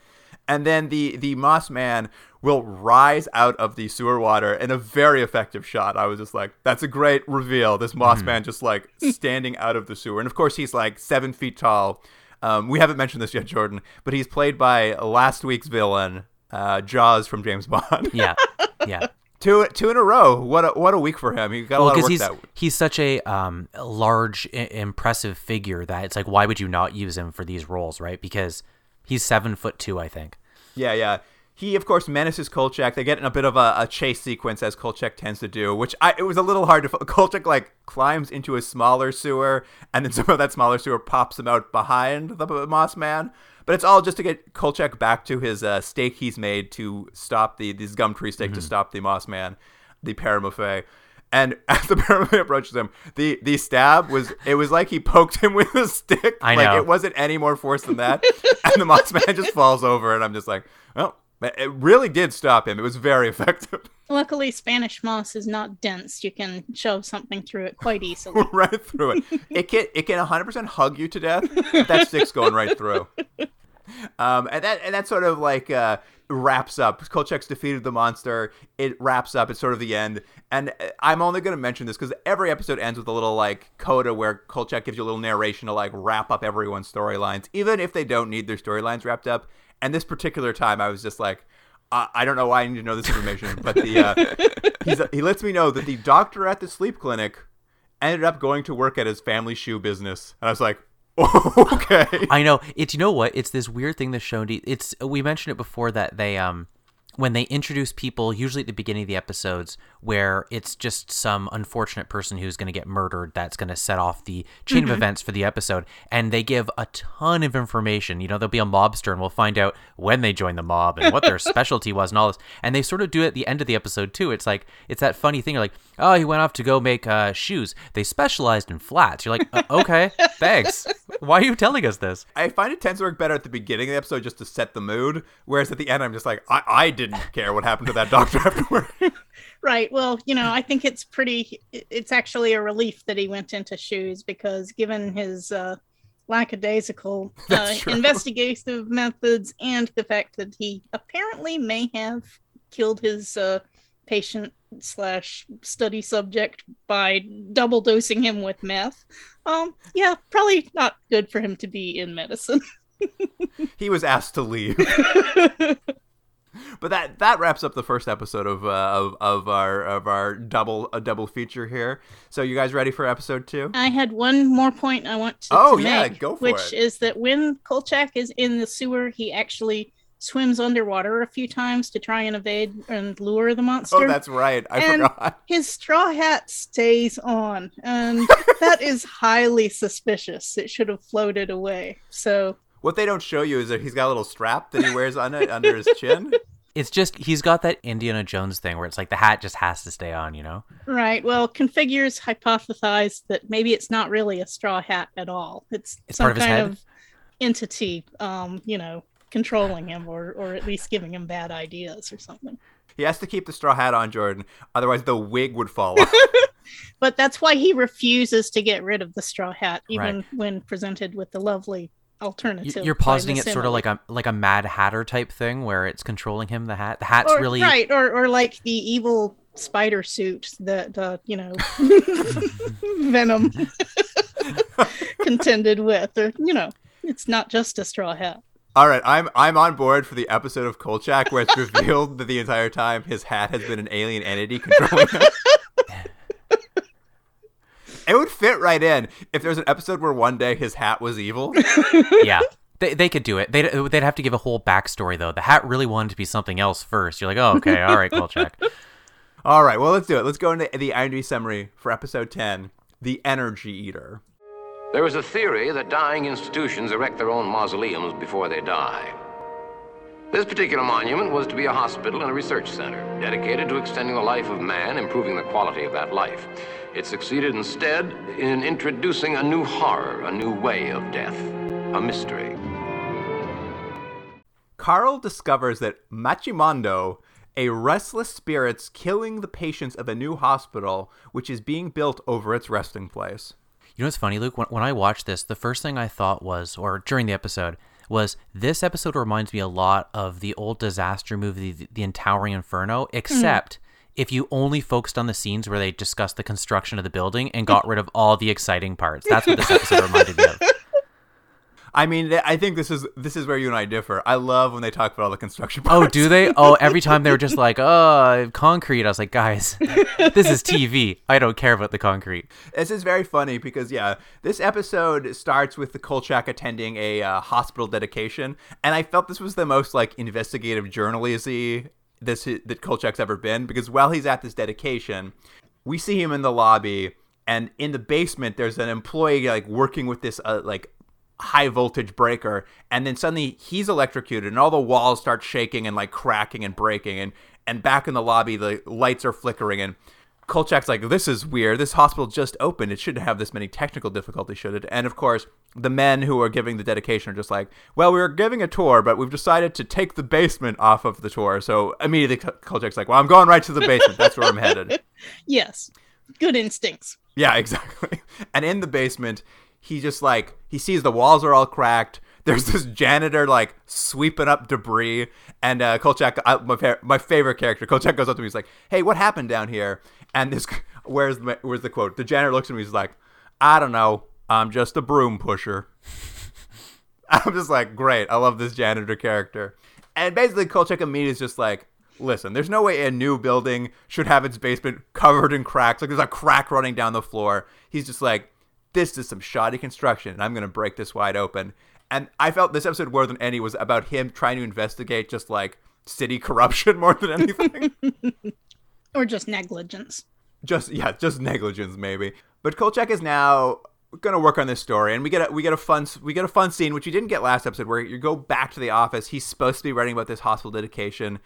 And then the the Moss Man will rise out of the sewer water in a very effective shot. I was just like, that's a great reveal. This Moss Mm-hmm. Man just like standing out of the sewer, and of course he's like seven feet tall. Um, we haven't mentioned this yet, Jordan, but he's played by last week's villain, uh, Jaws from James Bond. Yeah, yeah. two two in a row. What a what a week for him. He got a lot of work he's that week. he's such a um, large, I- impressive figure that it's like, why would you not use him for these roles, right? Because he's seven foot two, I think. Yeah, yeah. He of course menaces Kolchak. They get in a bit of a, a chase sequence as Kolchak tends to do, which I it was a little hard to. Kolchak like climbs into a smaller sewer, and then somehow that smaller sewer pops him out behind the Moss Man. But it's all just to get Kolchak back to his uh, stake he's made to stop the this gum tree stake to stop the Moss Man, the Père Malfait. And as the Père Malfait approaches him, the the stab was it was like he poked him with a stick. I like know. it wasn't any more force than that. and the Moss Man just falls over, and I'm just like, well, it really did stop him. It was very effective. Luckily, Spanish moss is not dense. You can shove something through it quite easily. right through it. It can it can 100% hug you to death. That stick's going right through. Um, and that and that sort of like uh, wraps up. Kolchak's defeated the monster. It wraps up. It's sort of the end. And uh, I'm only going to mention this because every episode ends with a little like coda where Kolchak gives you a little narration to like wrap up everyone's storylines, even if they don't need their storylines wrapped up. And this particular time, I was just like. I I don't know why I need to know this information, but the uh, he's, he lets me know that the doctor at the sleep clinic ended up going to work at his family shoe business, and I was like, okay. I know it's you know what it's this weird thing that's shown. It's we mentioned it before that they um when they introduce people usually at the beginning of the episodes where it's just some unfortunate person who's going to get murdered that's going to set off the chain of events for the episode and they give a ton of information. You know there'll be a mobster and we'll find out when they joined the mob and what their specialty was and all this and they sort of do it at the end of the episode too. It's like it's that funny thing you're like oh he went off to go make uh, shoes. They specialized in flats. You're like uh, okay thanks. Why are you telling us this? I find it tends to work better at the beginning of the episode just to set the mood, whereas at the end I'm just like, I, I didn't care what happened to that doctor afterward. Right. Well, you know, I think it's pretty, it's actually a relief that he went into shoes because given his uh, lackadaisical uh, investigative methods and the fact that he apparently may have killed his uh, patient slash study subject by double dosing him with meth. Um, yeah, probably not good for him to be in medicine. he was asked to leave. But that that wraps up the first episode of uh, of, of our of our double a double feature here. So you guys ready for episode two? I had one more point I want to, Oh, to yeah, make, go for which it. is that when Kolchak is in the sewer, he actually swims underwater a few times to try and evade and lure the monster. Oh, that's right. I And- forgot. His straw hat stays on, and that is highly suspicious. It should have floated away. So, What they don't show you is that he's got a little strap that he wears on it under his chin. It's just he's got that Indiana Jones thing where it's like the hat just has to stay on, you know. right. Well, configures hypothesized that maybe it's not really a straw hat at all. It's, It's some part of his kind head? of entity, um, you know, controlling him or, or at least giving him bad ideas or something. He has to keep the straw hat on, Jordan. Otherwise, the wig would fall off. But that's why he refuses to get rid of the straw hat, even Right. when presented with the lovely You- alternative. You're by positing it sort of like a like a Mad Hatter type thing where it's controlling him. The hat, the hat's or, really right, or or like the evil spider suit that uh, you know Venom contended with, or you know, it's not just a straw hat. All right, I'm I'm on board for the episode of Kolchak where it's revealed that the entire time his hat has been an alien entity controlling him. It would fit right in if there's an episode where one day his hat was evil. yeah. They, they could do it. They'd, they'd have to give a whole backstory though. The hat really wanted to be something else first. You're like, oh, okay, all right, Kolchak. All right, well let's do it. Let's go into the IMDb summary for episode 10, The Energy Eater. There is a theory that dying institutions erect their own mausoleums before they die. This particular monument was to be a hospital and a research center dedicated to extending the life of man, improving the quality of that life. It succeeded instead in introducing a new horror, a new way of death, a mystery. Carl discovers that Machimondo, a restless spirit's killing the patients of a new hospital which is being built over its resting place. You know what's funny, Luke? When, when I watched this, the first thing I thought was, or during the episode, was this episode reminds me a lot of the old disaster movie, The, the Towering Inferno, mm-hmm. except if you only focused on the scenes where they discussed the construction of the building and got rid of all the exciting parts. That's what this episode reminded me of. I mean, I think this is this is where you and I differ. I love when they talk about all the construction. Oh, do they? Oh, every time they were just like, oh, concrete. I was like, guys, this is TV. I don't care about the concrete. This is very funny because yeah, this episode starts with the Kolchak attending a uh, hospital dedication, and I felt this was the most like investigative journalisy this that Kolchak's ever been because while he's at this dedication, we see him in the lobby, and in the basement there's an employee like working with this uh, like high voltage breaker and then suddenly he's electrocuted and all the walls start shaking and like cracking and breaking and and back in the lobby the lights are flickering and Kolchak's like, this is weird. This hospital just opened. It shouldn't have this many technical difficulties, should it? And of course, the men who are giving the dedication are just like, well, we were giving a tour, but we've decided to take the basement off of the tour. So immediately Kolchak's like, well, I'm going right to the basement. That's where I'm headed. Yes. Good instincts. Yeah, exactly. And in the basement, he just like he sees the walls are all cracked. There's this janitor like sweeping up debris, and uh, Kolchak, uh, my, my favorite character, Kolchak goes up to me. He's like, "Hey, what happened down here?" And this, where's the, where's the quote? The janitor looks at me. He's like, "I don't know. I'm just a broom pusher." I'm just like, great. I love this janitor character. And basically, Kolchak immediately is just like, listen, there's no way a new building should have its basement covered in cracks. Like there's a crack running down the floor. He's just like, this is some shoddy construction, and I'm gonna break this wide open. And I felt this episode more than any was about him trying to investigate just like city corruption more than anything. Or just negligence. just yeah, just negligence maybe. But Kolchak is now gonna work on this story, and we get a we get a fun we get a fun scene which you didn't get last episode, where you go back to the office. He's supposed to be writing about this hospital dedication.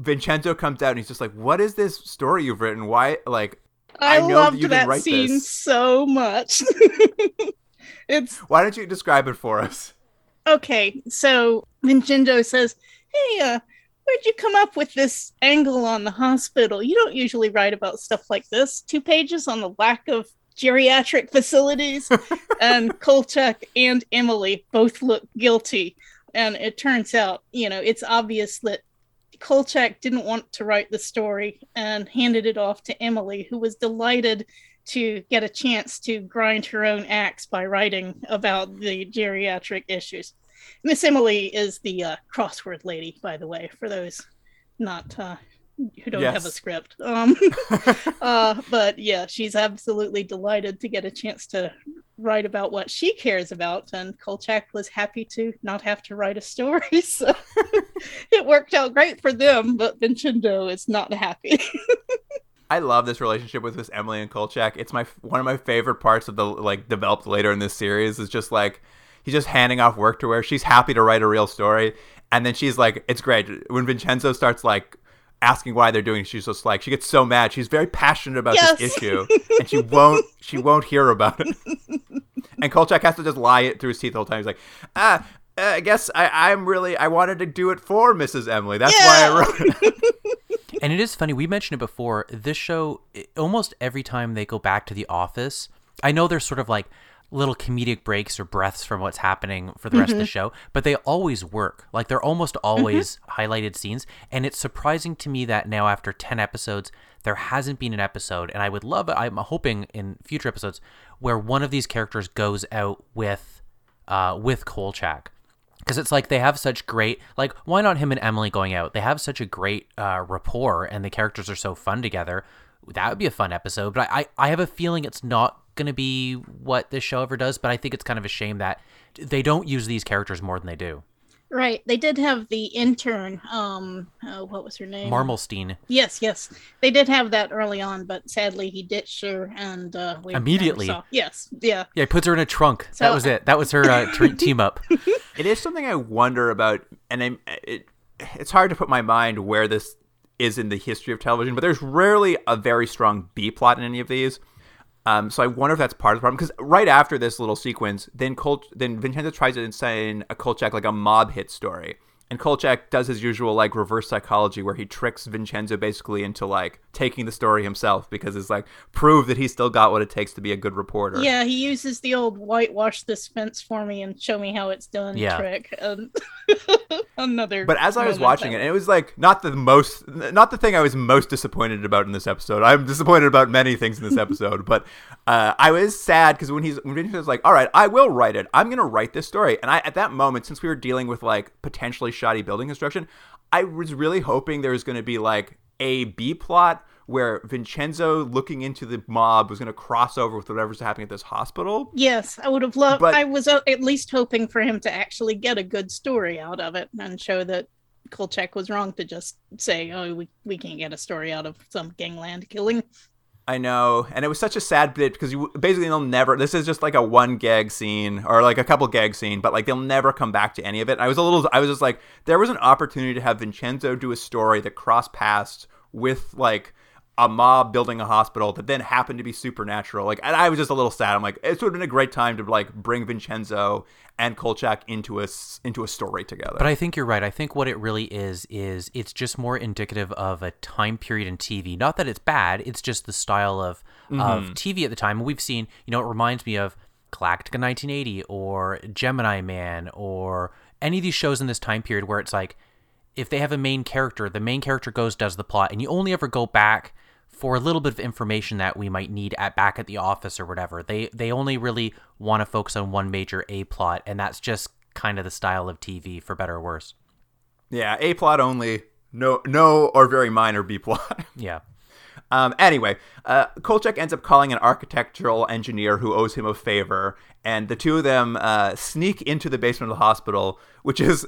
Vincenzo comes out and he's just like, "What is this story you've written? Why like?" I, I know that loved that scene this. so much. it's Why don't you describe it for us? okay. So Vincenzo says, "Hey, uh, where'd you come up with this angle on the hospital? You don't usually write about stuff like this. Two pages on the lack of geriatric facilities." and Kolchak and Emily both look guilty, and it turns out, you know, it's obvious that Kolchak didn't want to write the story and handed it off to Emily, who was delighted to get a chance to grind her own axe by writing about the geriatric issues. Miss Emily is the uh, crossword lady, by the way, for those not uh, who don't have a script. Um, uh, but yeah, she's absolutely delighted to get a chance to write about what she cares about, and Kolchak was happy to not have to write a story. So it worked out great for them, but Vincenzo is not happy. I love this relationship with Miss Emily and Kolchak. It's my one of my favorite parts of the like developed later in this series is just like he's just handing off work to her. She's happy to write a real story, and then she's like, "It's great." When Vincenzo starts like asking why they're doing, it, she's just like she gets so mad. She's very passionate about Yes. this issue, and she won't she won't hear about it. and Kolchak has to just lie it through his teeth the whole time. He's like, "Ah." uh, I guess I, I'm really I wanted to do it for Mrs. Emily. That's why I wrote it. And it is funny. We mentioned it before. This show, almost every time they go back to the office, I know they're sort of like little comedic breaks or breaths from what's happening for the rest of the show, but they always work. Like they're almost always highlighted scenes. And it's surprising to me that now, after 10 episodes, there hasn't been an episode. And I would love, I'm hoping in future episodes, where one of these characters goes out with, uh, with Kolchak because it's like they have such great like why not him and emily going out they have such a great uh, rapport and the characters are so fun together that would be a fun episode but i i, I have a feeling it's not going to be what this show ever does but i think it's kind of a shame that they don't use these characters more than they do right. They did have the intern. Um, oh, what was her name? marmelstein Yes, yes. They did have that early on, but sadly he ditched her and uh, we Immediately. saw- Yes, yeah. yeah he puts her in a trunk that was it that was her uh, t- team up It is something I wonder about, and I'm, it, it's hard to put my mind where this is in the history of television. But there's rarely a very strong B plot in any of these. Um, so I wonder if that's part of the problem. Because right after this little sequence, then Col- then Vincenzo tries to insane a Kolchak like a mob hit story, and Kolchak does his usual like reverse psychology where he tricks Vincenzo basically into like taking the story himself because it's like prove that he's still got what it takes to be a good reporter. Yeah, he uses the old whitewash this fence for me and show me how it's done Yeah. trick. Um, another. But as I was watching it, and it was like not the most, not the thing I was most disappointed about in this episode. I'm disappointed about many things in this episode, but uh, I was sad because when he's when Vince was like, "All right, I will write it. I'm gonna write this story," and I at that moment, since we were dealing with like potentially shoddy building construction, I was really hoping there was gonna be like a B plot where Vincenzo looking into the mob was gonna cross over with whatever's happening at this hospital. Yes, I would have loved. But- I was uh, at least hoping for him to actually get a good story out of it and show that Kolchak was wrong to just say, "Oh, we, we can't get a story out of some gangland killing." I know, and it was such a sad bit because you basically they'll never. This is just like a one gag scene or like a couple gag scene, but like they'll never come back to any of it. I was a little. I was just like, there was an opportunity to have Vincenzo do a story that crossed paths with like a mob building a hospital that then happened to be supernatural. Like, and I was just a little sad. I'm like, it would have been a great time to like bring Vincenzo and Kolchak into a into a story together. But I think you're right. I think what it really is is it's just more indicative of a time period in TV. Not that it's bad. It's just the style of of mm-hmm. TV at the time. We've seen, you know, it reminds me of Galactica 1980 or Gemini Man or any of these shows in this time period where it's like if they have a main character, the main character goes does the plot, and you only ever go back for a little bit of information that we might need at back at the office or whatever. They they only really want to focus on one major A plot, and that's just kind of the style of TV, for better or worse. yeah, a plot only. No, no, or very minor B plot. Yeah. Um, anyway, uh, Kolchak ends up calling an architectural engineer who owes him a favor, and the two of them uh, sneak into the basement of the hospital, which is.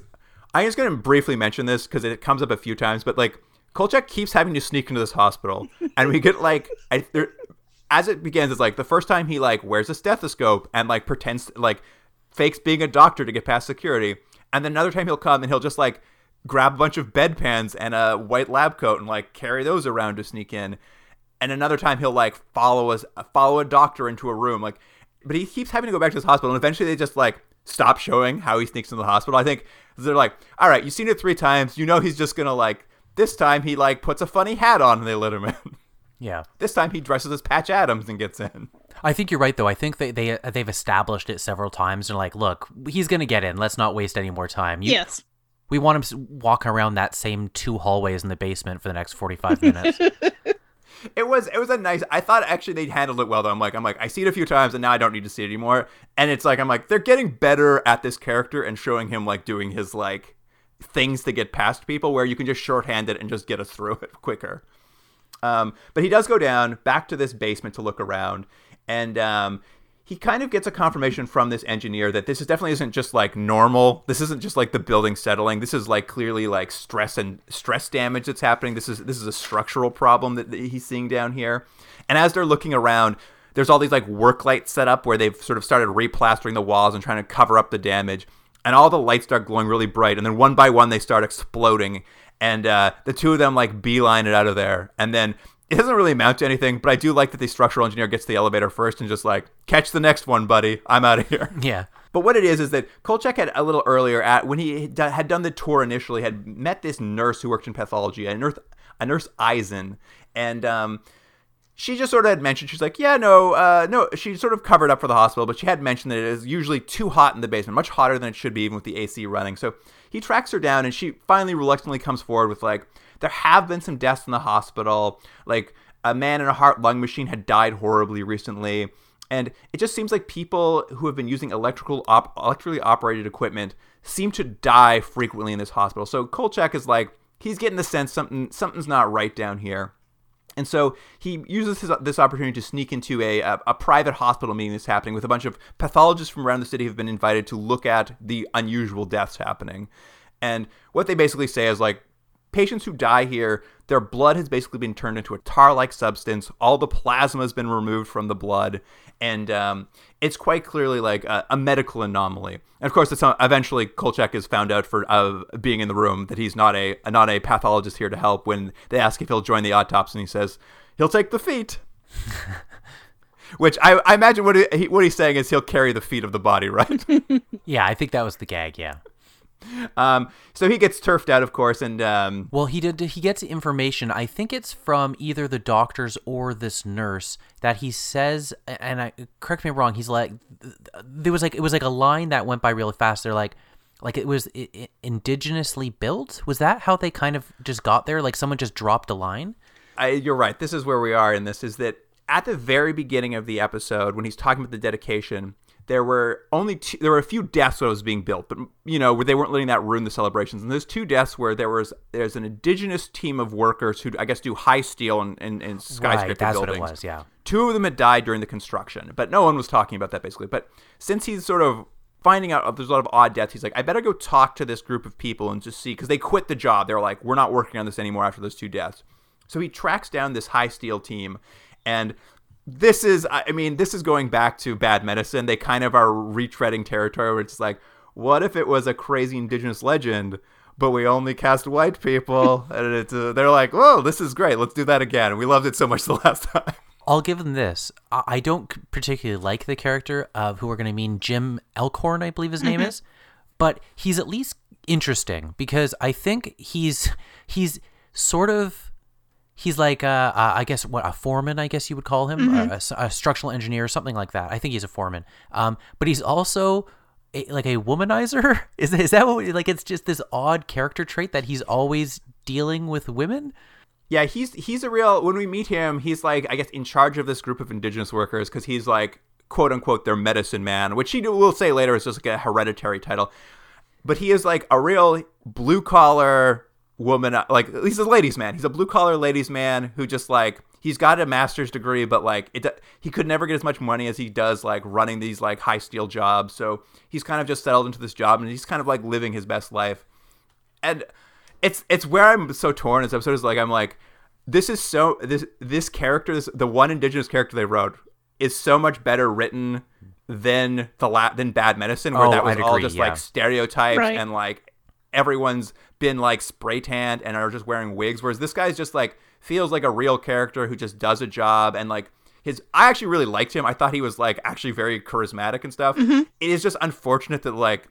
I'm just going to briefly mention this because it comes up a few times, but like Kolchak keeps having to sneak into this hospital, and we get like, I, there, as it begins, it's like the first time he like wears a stethoscope and like pretends like fakes being a doctor to get past security, and then another time he'll come and he'll just like grab a bunch of bedpans and a white lab coat and like carry those around to sneak in. And another time he'll like follow us follow a doctor into a room like but he keeps having to go back to this hospital and eventually they just like stop showing how he sneaks into the hospital. I think they're like, "All right, you've seen it 3 times. You know he's just to like this time he like puts a funny hat on and they let him in. Yeah. this time he dresses as Patch Adams and gets in." I think you're right, though. I think they, they they've established it several times. and like, look, he's gonna get in. Let's not waste any more time. You, yes. we want him s- walking around that same two hallways in the basement for the next 45 minutes. It was it was a nice. I thought actually they handled it well though. I'm like I'm like I see it a few times and now I don't need to see it anymore. And it's like I'm like they're getting better at this character and showing him like doing his like things to get past people where you can just shorthand it and just get us through it quicker. Um, but he does go down back to this basement to look around, and um, he kind of gets a confirmation from this engineer that this is definitely isn't just like normal. This isn't just like the building settling. This is like clearly like stress and stress damage that's happening. This is this is a structural problem that, that he's seeing down here. And as they're looking around, there's all these like work lights set up where they've sort of started replastering the walls and trying to cover up the damage. And all the lights start glowing really bright, and then one by one they start exploding and uh, the two of them like beeline it out of there, and then it doesn't really amount to anything. But I do like that the structural engineer gets to the elevator first and just like catch the next one, buddy. I'm out of here. yeah. But what it is is that Kolchak had a little earlier at when he had done- had done the tour initially had met this nurse who worked in pathology, a nurse, a nurse Eisen, and um, she just sort of had mentioned she's like, yeah, no, uh, no. She sort of covered up for the hospital, but she had mentioned that it is usually too hot in the basement, much hotter than it should be, even with the AC running. So he tracks her down, and she finally reluctantly comes forward with like, there have been some deaths in the hospital, like a man in a heart lung machine had died horribly recently. And it just seems like people who have been using electrical op- electrically operated equipment seem to die frequently in this hospital. So Kolchak is like he's getting the sense something something's not right down here. And so he uses his, this opportunity to sneak into a, a, a private hospital meeting that's happening with a bunch of pathologists from around the city who've been invited to look at the unusual deaths happening. And what they basically say is like, patients who die here, their blood has basically been turned into a tar-like substance. All the plasma has been removed from the blood, and um, it's quite clearly like a, a medical anomaly. And of course, it's not, eventually Kolchak is found out for uh, being in the room that he's not a not a pathologist here to help. When they ask if he'll join the autopsy, and he says he'll take the feet. Which I, I imagine what he, what he's saying is he'll carry the feet of the body, right? Yeah, I think that was the gag, yeah. Um, so he gets turfed out, of course, and um, Well, he did. He gets information. I think it's from either the doctors or this nurse that he says. And I correct me if I'm wrong. He's like, there was like it was like a line that went by really fast. They're like, like it was indigenously built. Was that how they kind of just got there? Like someone just dropped a line. I, you're right. This is where we are in this. Is that at the very beginning of the episode when he's talking about the dedication, there were only two, there were a few deaths that was being built, but you know where they weren't letting that ruin the celebrations. And there's two deaths where there was there's an indigenous team of workers who I guess do high steel and, and, and skyscraper right, that's buildings. what it was. Yeah. Two of them had died during the construction, but no one was talking about that basically. But since he's sort of finding out there's a lot of odd deaths, he's like, I better go talk to this group of people and just see because they quit the job. They're like, we're not working on this anymore after those two deaths. So he tracks down this high steel team, and this is, I mean, this is going back to Bad Medicine. They kind of are retreading territory where it's like, what if it was a crazy indigenous legend? But we only cast white people, and it's, uh, they're like, "Whoa, this is great! Let's do that again." We loved it so much the last time. I'll give them this. I I don't particularly like the character of who we're going to mean Jim Elkhorn, I believe his name is, but he's at least interesting because I think he's he's sort of he's like uh, uh, I guess what a foreman I guess you would call him a structural engineer or something like that. I think he's a foreman. Um, but he's also a, like a womanizer. Is is that what like it's just this odd character trait that he's always dealing with women? Yeah, he's he's a real. When we meet him, he's like I guess in charge of this group of indigenous workers because he's like quote unquote their medicine man, which he will say later is just like a hereditary title. But he is like a real blue collar woman, uh, like he's a ladies man. He's a blue collar ladies man who just like he's got a master's degree, but like it he could never get as much money as he does like running these like high steel jobs. So he's kind of just settled into this job and he's kind of like living his best life and it's it's where I'm so torn. This episode is like I'm like, this is so this this character, this, the one indigenous character they wrote, is so much better written than the la- than Bad Medicine, where Oh, that was I'd all agree, just yeah. like stereotypes Right. and like everyone's been like spray tanned and are just wearing wigs. Whereas this guy's just like feels like a real character who just does a job and like his. I actually really liked him. I thought he was like actually very charismatic and stuff. It is just unfortunate that like.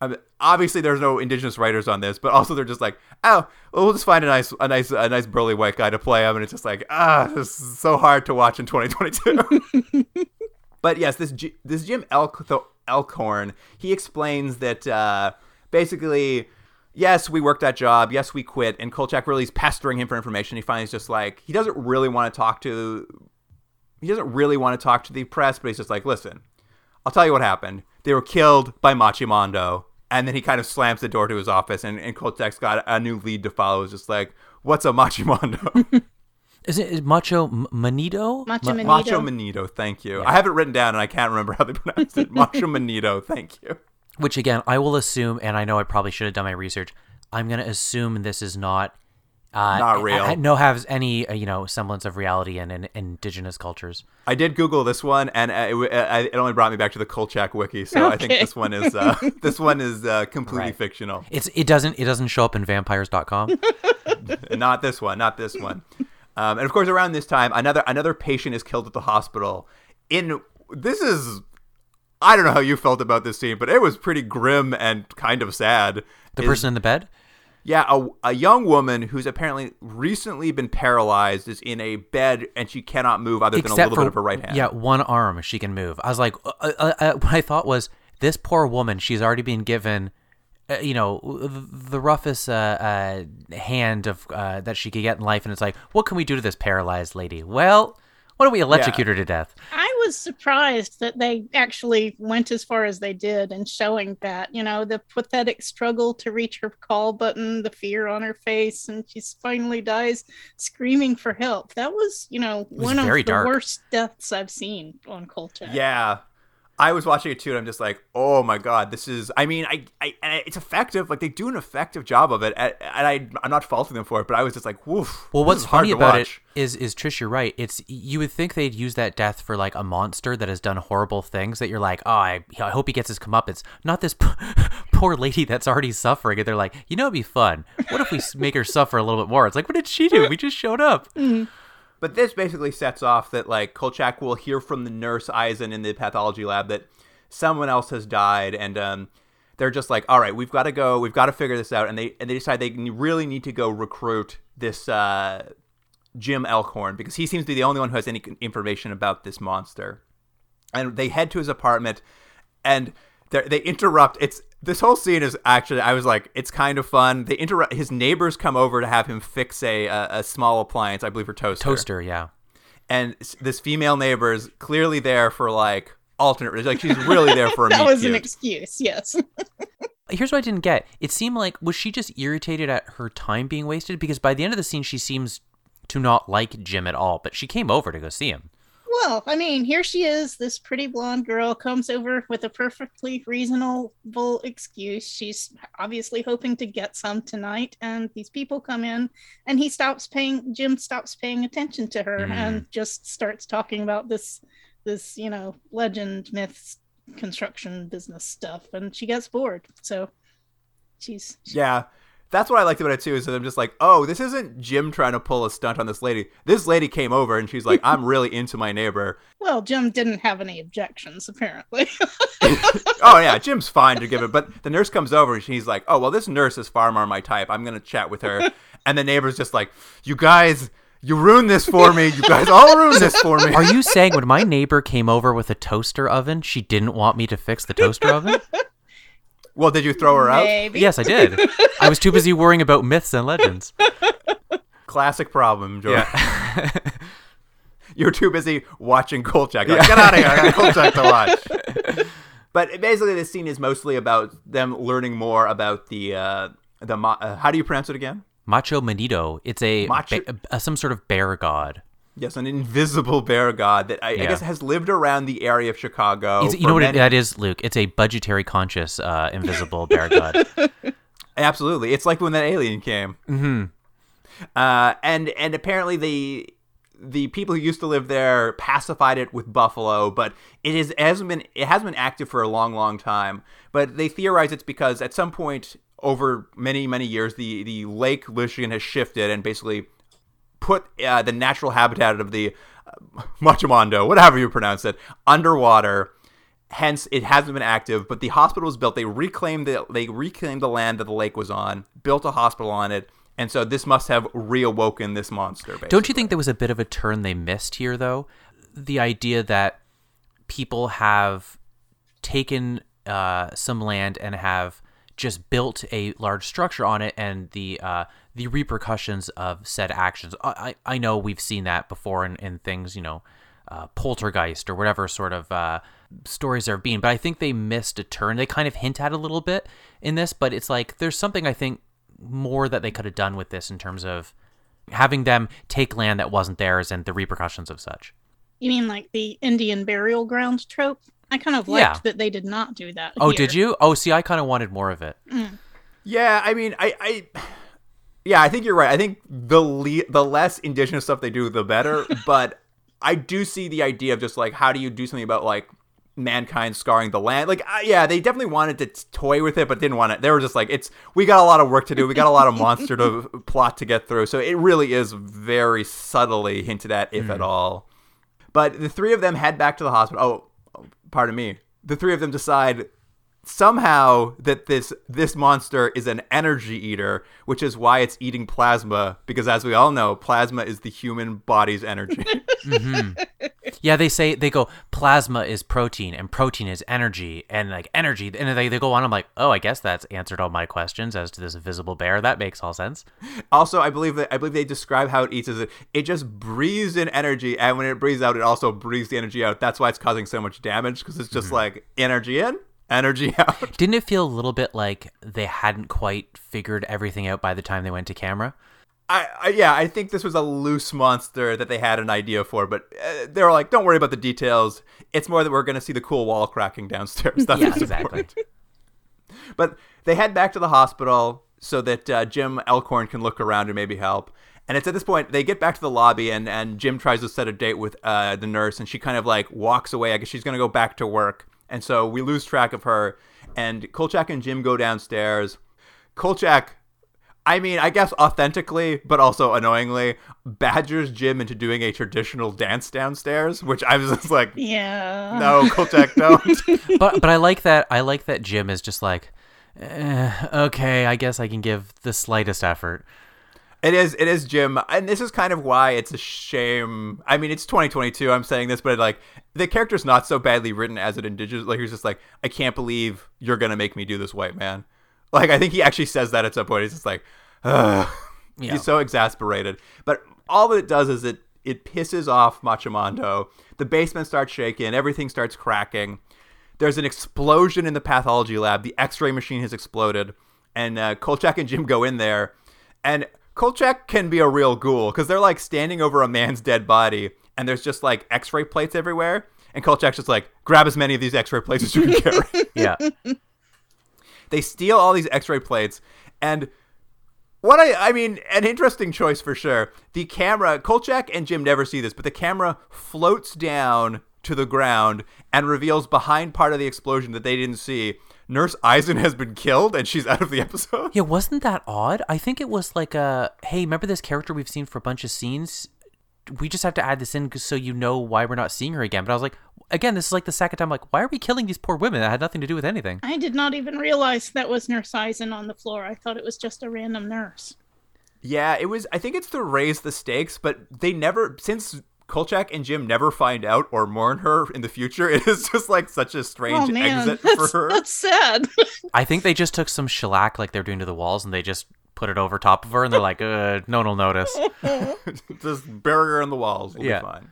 I mean, obviously, there's no indigenous writers on this, but also they're just like, oh, well, we'll just find a nice, a nice, a nice burly white guy to play him, and it's just like, ah, this is so hard to watch in 2022. but yes, this J- this Jim Elk Elkhorn, he explains that uh, basically, yes, we worked that job, yes, we quit, and Kolchak really is pestering him for information. He finally is just like, he doesn't really want to talk to, he doesn't really want to talk to the press, but he's just like, listen, I'll tell you what happened. They were killed by Machimondo. And then he kind of slams the door to his office, and, and Kolchak's got a new lead to follow. It's just like, what's a Machimondo? Is it is Macho Manito? Macho Manito. Macho Manito, thank you. I have it written down, and I can't remember how they pronounce it. Macho Manito, thank you. Which again, I will assume, and I know I probably should have done my research. I'm going to assume this is not uh, Not real. a- a- no, has any uh, you know semblance of reality in, in indigenous cultures. I did Google this one, and uh, it, uh, it only brought me back to the Kolchak wiki. So I think this one is uh, this one is uh, completely Right. fictional. It's it doesn't it doesn't show up in vampires.com. not this one, not this one. Um, and of course, around this time, another another patient is killed at the hospital. In this is, I don't know how you felt about this scene, but it was pretty grim and kind of sad. The Is- person in the bed. yeah, a, a young woman who's apparently recently been paralyzed is in a bed and she cannot move other than a little bit of her right hand. Yeah, one arm she can move. I was like, uh, uh, uh, what I thought was this poor woman. She's already been given, uh, you know, the roughest uh, uh, hand of uh, that she could get in life, and it's like, what can we do to this paralyzed lady? Well, why don't we electrocute her to death? I was surprised that they actually went as far as they did in showing that, you know, the pathetic struggle to reach her call button, the fear on her face, and she finally dies screaming for help. That was, you know, was one of very the dark. worst deaths I've seen on Kolchak. Yeah. I was watching it too, and I'm just like, oh my god, this is. I mean, I, I, and it's effective. Like they do an effective job of it, and I, I'm not faulting them for it, but I was just like, woof. Well, what's hard funny about watch. it is, is Trish, you're right. It's you would think they'd use that death for like a monster that has done horrible things. That you're like, oh, I, I hope he gets his comeuppance. Not this p- poor lady that's already suffering. And they're like, you know, it'd be fun. What if we make her suffer a little bit more? It's like, what did she do? We just showed up. Mm-hmm. But this basically sets off that like Kolchak will hear from the nurse Eisen in the pathology lab that someone else has died, and um, they're just like, all right, we've got to go, we've got to figure this out, and they and they decide they really need to go recruit this uh, Jim Elkhorn because he seems to be the only one who has any information about this monster. And they head to his apartment, and they interrupt. It's this whole scene is actually I was like, it's kind of fun. They interrupt. His neighbors come over to have him fix a a, a small appliance, I believe, for toaster. Toaster, yeah. And this female neighbor is clearly there for like alternate. Like she's really there for a that was cute. an excuse. Yes. Here's what I didn't get. It seemed like was she just irritated at her time being wasted? Because by the end of the scene, she seems to not like Jim at all. But she came over to go see him. Well, I mean, here she is. This pretty blonde girl comes over with a perfectly reasonable excuse. She's obviously hoping to get some tonight, and these people come in, and he stops paying. Jim stops paying attention to her Mhm. and just starts talking about this, this you know, legend, myths, construction business stuff, and she gets bored. So she's Yeah. That's what I liked about it too, is that I'm just like, oh, this isn't Jim trying to pull a stunt on this lady. This lady came over and she's like, I'm really into my neighbor. well. Jim didn't have any objections apparently. oh yeah, Jim's fine to give it, but the nurse comes over and she's like, "Oh well, this nurse is far more my type. I'm gonna chat with her." And the neighbor's just like, "You guys, you ruined this for me. You guys all ruined this for me." Are you saying when my neighbor came over with a toaster oven, she didn't want me to fix the toaster oven? Well, did you throw her out? Yes, I did. I was too busy worrying about myths and legends. Classic problem, George. You're too busy watching Kolchak. Like, Get out of here! I got Kolchak to watch. but basically, this scene is mostly about them learning more about the uh, the uh, how do you pronounce it again? Macho Manito. It's a, Macho- ba- a- some sort of bear god. Yes, an invisible bear god that I, I guess has lived around the area of Chicago. It's- you know what it, many- that is, Luke? It's a budgetary conscious uh, invisible bear god. Absolutely, it's like when that alien came. Mm-hmm. Uh, and and apparently the the people who used to live there pacified it with buffalo, but it is hasn't been it has been active for a long, long time. But they theorize it's because at some point over many, many years, the the Lake Michigan has shifted and basically put uh, the natural habitat of the uh, Machamondo, whatever you pronounce it, underwater. Hence, it hasn't been active. But the hospital was built. They reclaimed the they reclaimed the land that the lake was on, built a hospital on it, and so this must have reawoken this monster. Basically. Don't you think there was a bit of a turn they missed here, though? The idea that people have taken uh, some land and have just built a large structure on it, and the uh, the repercussions of said actions. I, I I know we've seen that before in, in things, you know, uh, poltergeist or whatever sort of uh, stories there have been. But I think they missed a turn. They kind of hint at a little bit in this, but it's like there's something I think more that they could have done with this in terms of having them take land that wasn't theirs and the repercussions of such. You mean like the Indian burial ground trope? I kind of liked Yeah. that they did not do that. Oh, here. did you? Oh, see, I kind of wanted more of it. Yeah, I mean, I, I, yeah, I think you're right. I think the le- the less indigenous stuff they do, the better. but I do see the idea of just like how do you do something about like mankind scarring the land? Like, uh, yeah, they definitely wanted to t- toy with it, but didn't want it. They were just like, it's we got a lot of work to do. We got a lot of monster to plot to get through. So it really is very subtly hinted at, if at all. But the three of them head back to the hospital. Oh, pardon me. The three of them decide somehow that this this monster is an energy eater, which is why it's eating plasma. Because as we all know, plasma is the human body's energy. Mm-hmm. Yeah, they say they go plasma is protein and protein is energy and like energy and they, they go on. I'm like, oh, I guess that's answered all my questions as to this invisible bear. That makes all sense. also, I believe that I believe they describe how it eats as it it just breathes in energy, and when it breathes out, it also breathes the energy out. That's why it's causing so much damage because it's just mm-hmm. like energy in, energy out. Didn't it feel a little bit like they hadn't quite figured everything out by the time they went to camera? I, I yeah, I think this was a loose monster that they had an idea for, but uh, they were like, "Don't worry about the details. It's more that we're going to see the cool wall cracking downstairs." That's Yeah, exactly. But they head back to the hospital so that uh, Jim Elkhorn can look around and maybe help. And it's at this point they get back to the lobby, and, and Jim tries to set a date with uh, the nurse, and she kind of like walks away. I guess she's going to go back to work, and so we lose track of her. And Kolchak and Jim go downstairs. Kolchak, I mean, I guess authentically, but also annoyingly, badgers Jim into doing a traditional dance downstairs, which I was just like, Yeah. no, Kolchak, don't. but but I like that. I like that Jim is just like, eh, okay, I guess I can give the slightest effort. It is it is Jim, and this is kind of why it's a shame. I mean, it's 2022. I'm saying this, but like the character's not so badly written as an indigenous. Like he's just like, I can't believe you're gonna make me do this, white man. Like I think he actually says that at some point. He's just like, Ugh. Yeah. he's so exasperated. But all that it does is it it pisses off Machamondo. The basement starts shaking. Everything starts cracking. There's an explosion in the pathology lab. The X-ray machine has exploded, and uh, Kolchak and Jim go in there, and Kolchak can be a real ghoul because they're like standing over a man's dead body, and there's just like X-ray plates everywhere. And Kolchak's just like, grab as many of these X-ray plates as you can carry. Yeah. they steal all these X-ray plates, and what I I mean, an interesting choice for sure. The camera, Kolchak and Jim never see this, but the camera floats down to the ground and reveals behind part of the explosion that they didn't see. Nurse Eisen has been killed, and she's out of the episode. Yeah, wasn't that odd? I think it was like a hey, remember this character we've seen for a bunch of scenes? We just have to add this in so you know why we're not seeing her again. But I was like, again, this is like the second time. Like, why are we killing these poor women? That had nothing to do with anything. I did not even realize that was Nurse Eisen on the floor. I thought it was just a random nurse. Yeah, it was. I think it's to raise the stakes, but they never since. Kolchak and Jim never find out or mourn her in the future. It is just like such a strange oh man, exit for her. that's sad. I think they just took some shellac like they're doing to the walls and they just put it over top of her and they're like, uh, no one will notice. just bury her in the walls. We'll Yeah. be fine.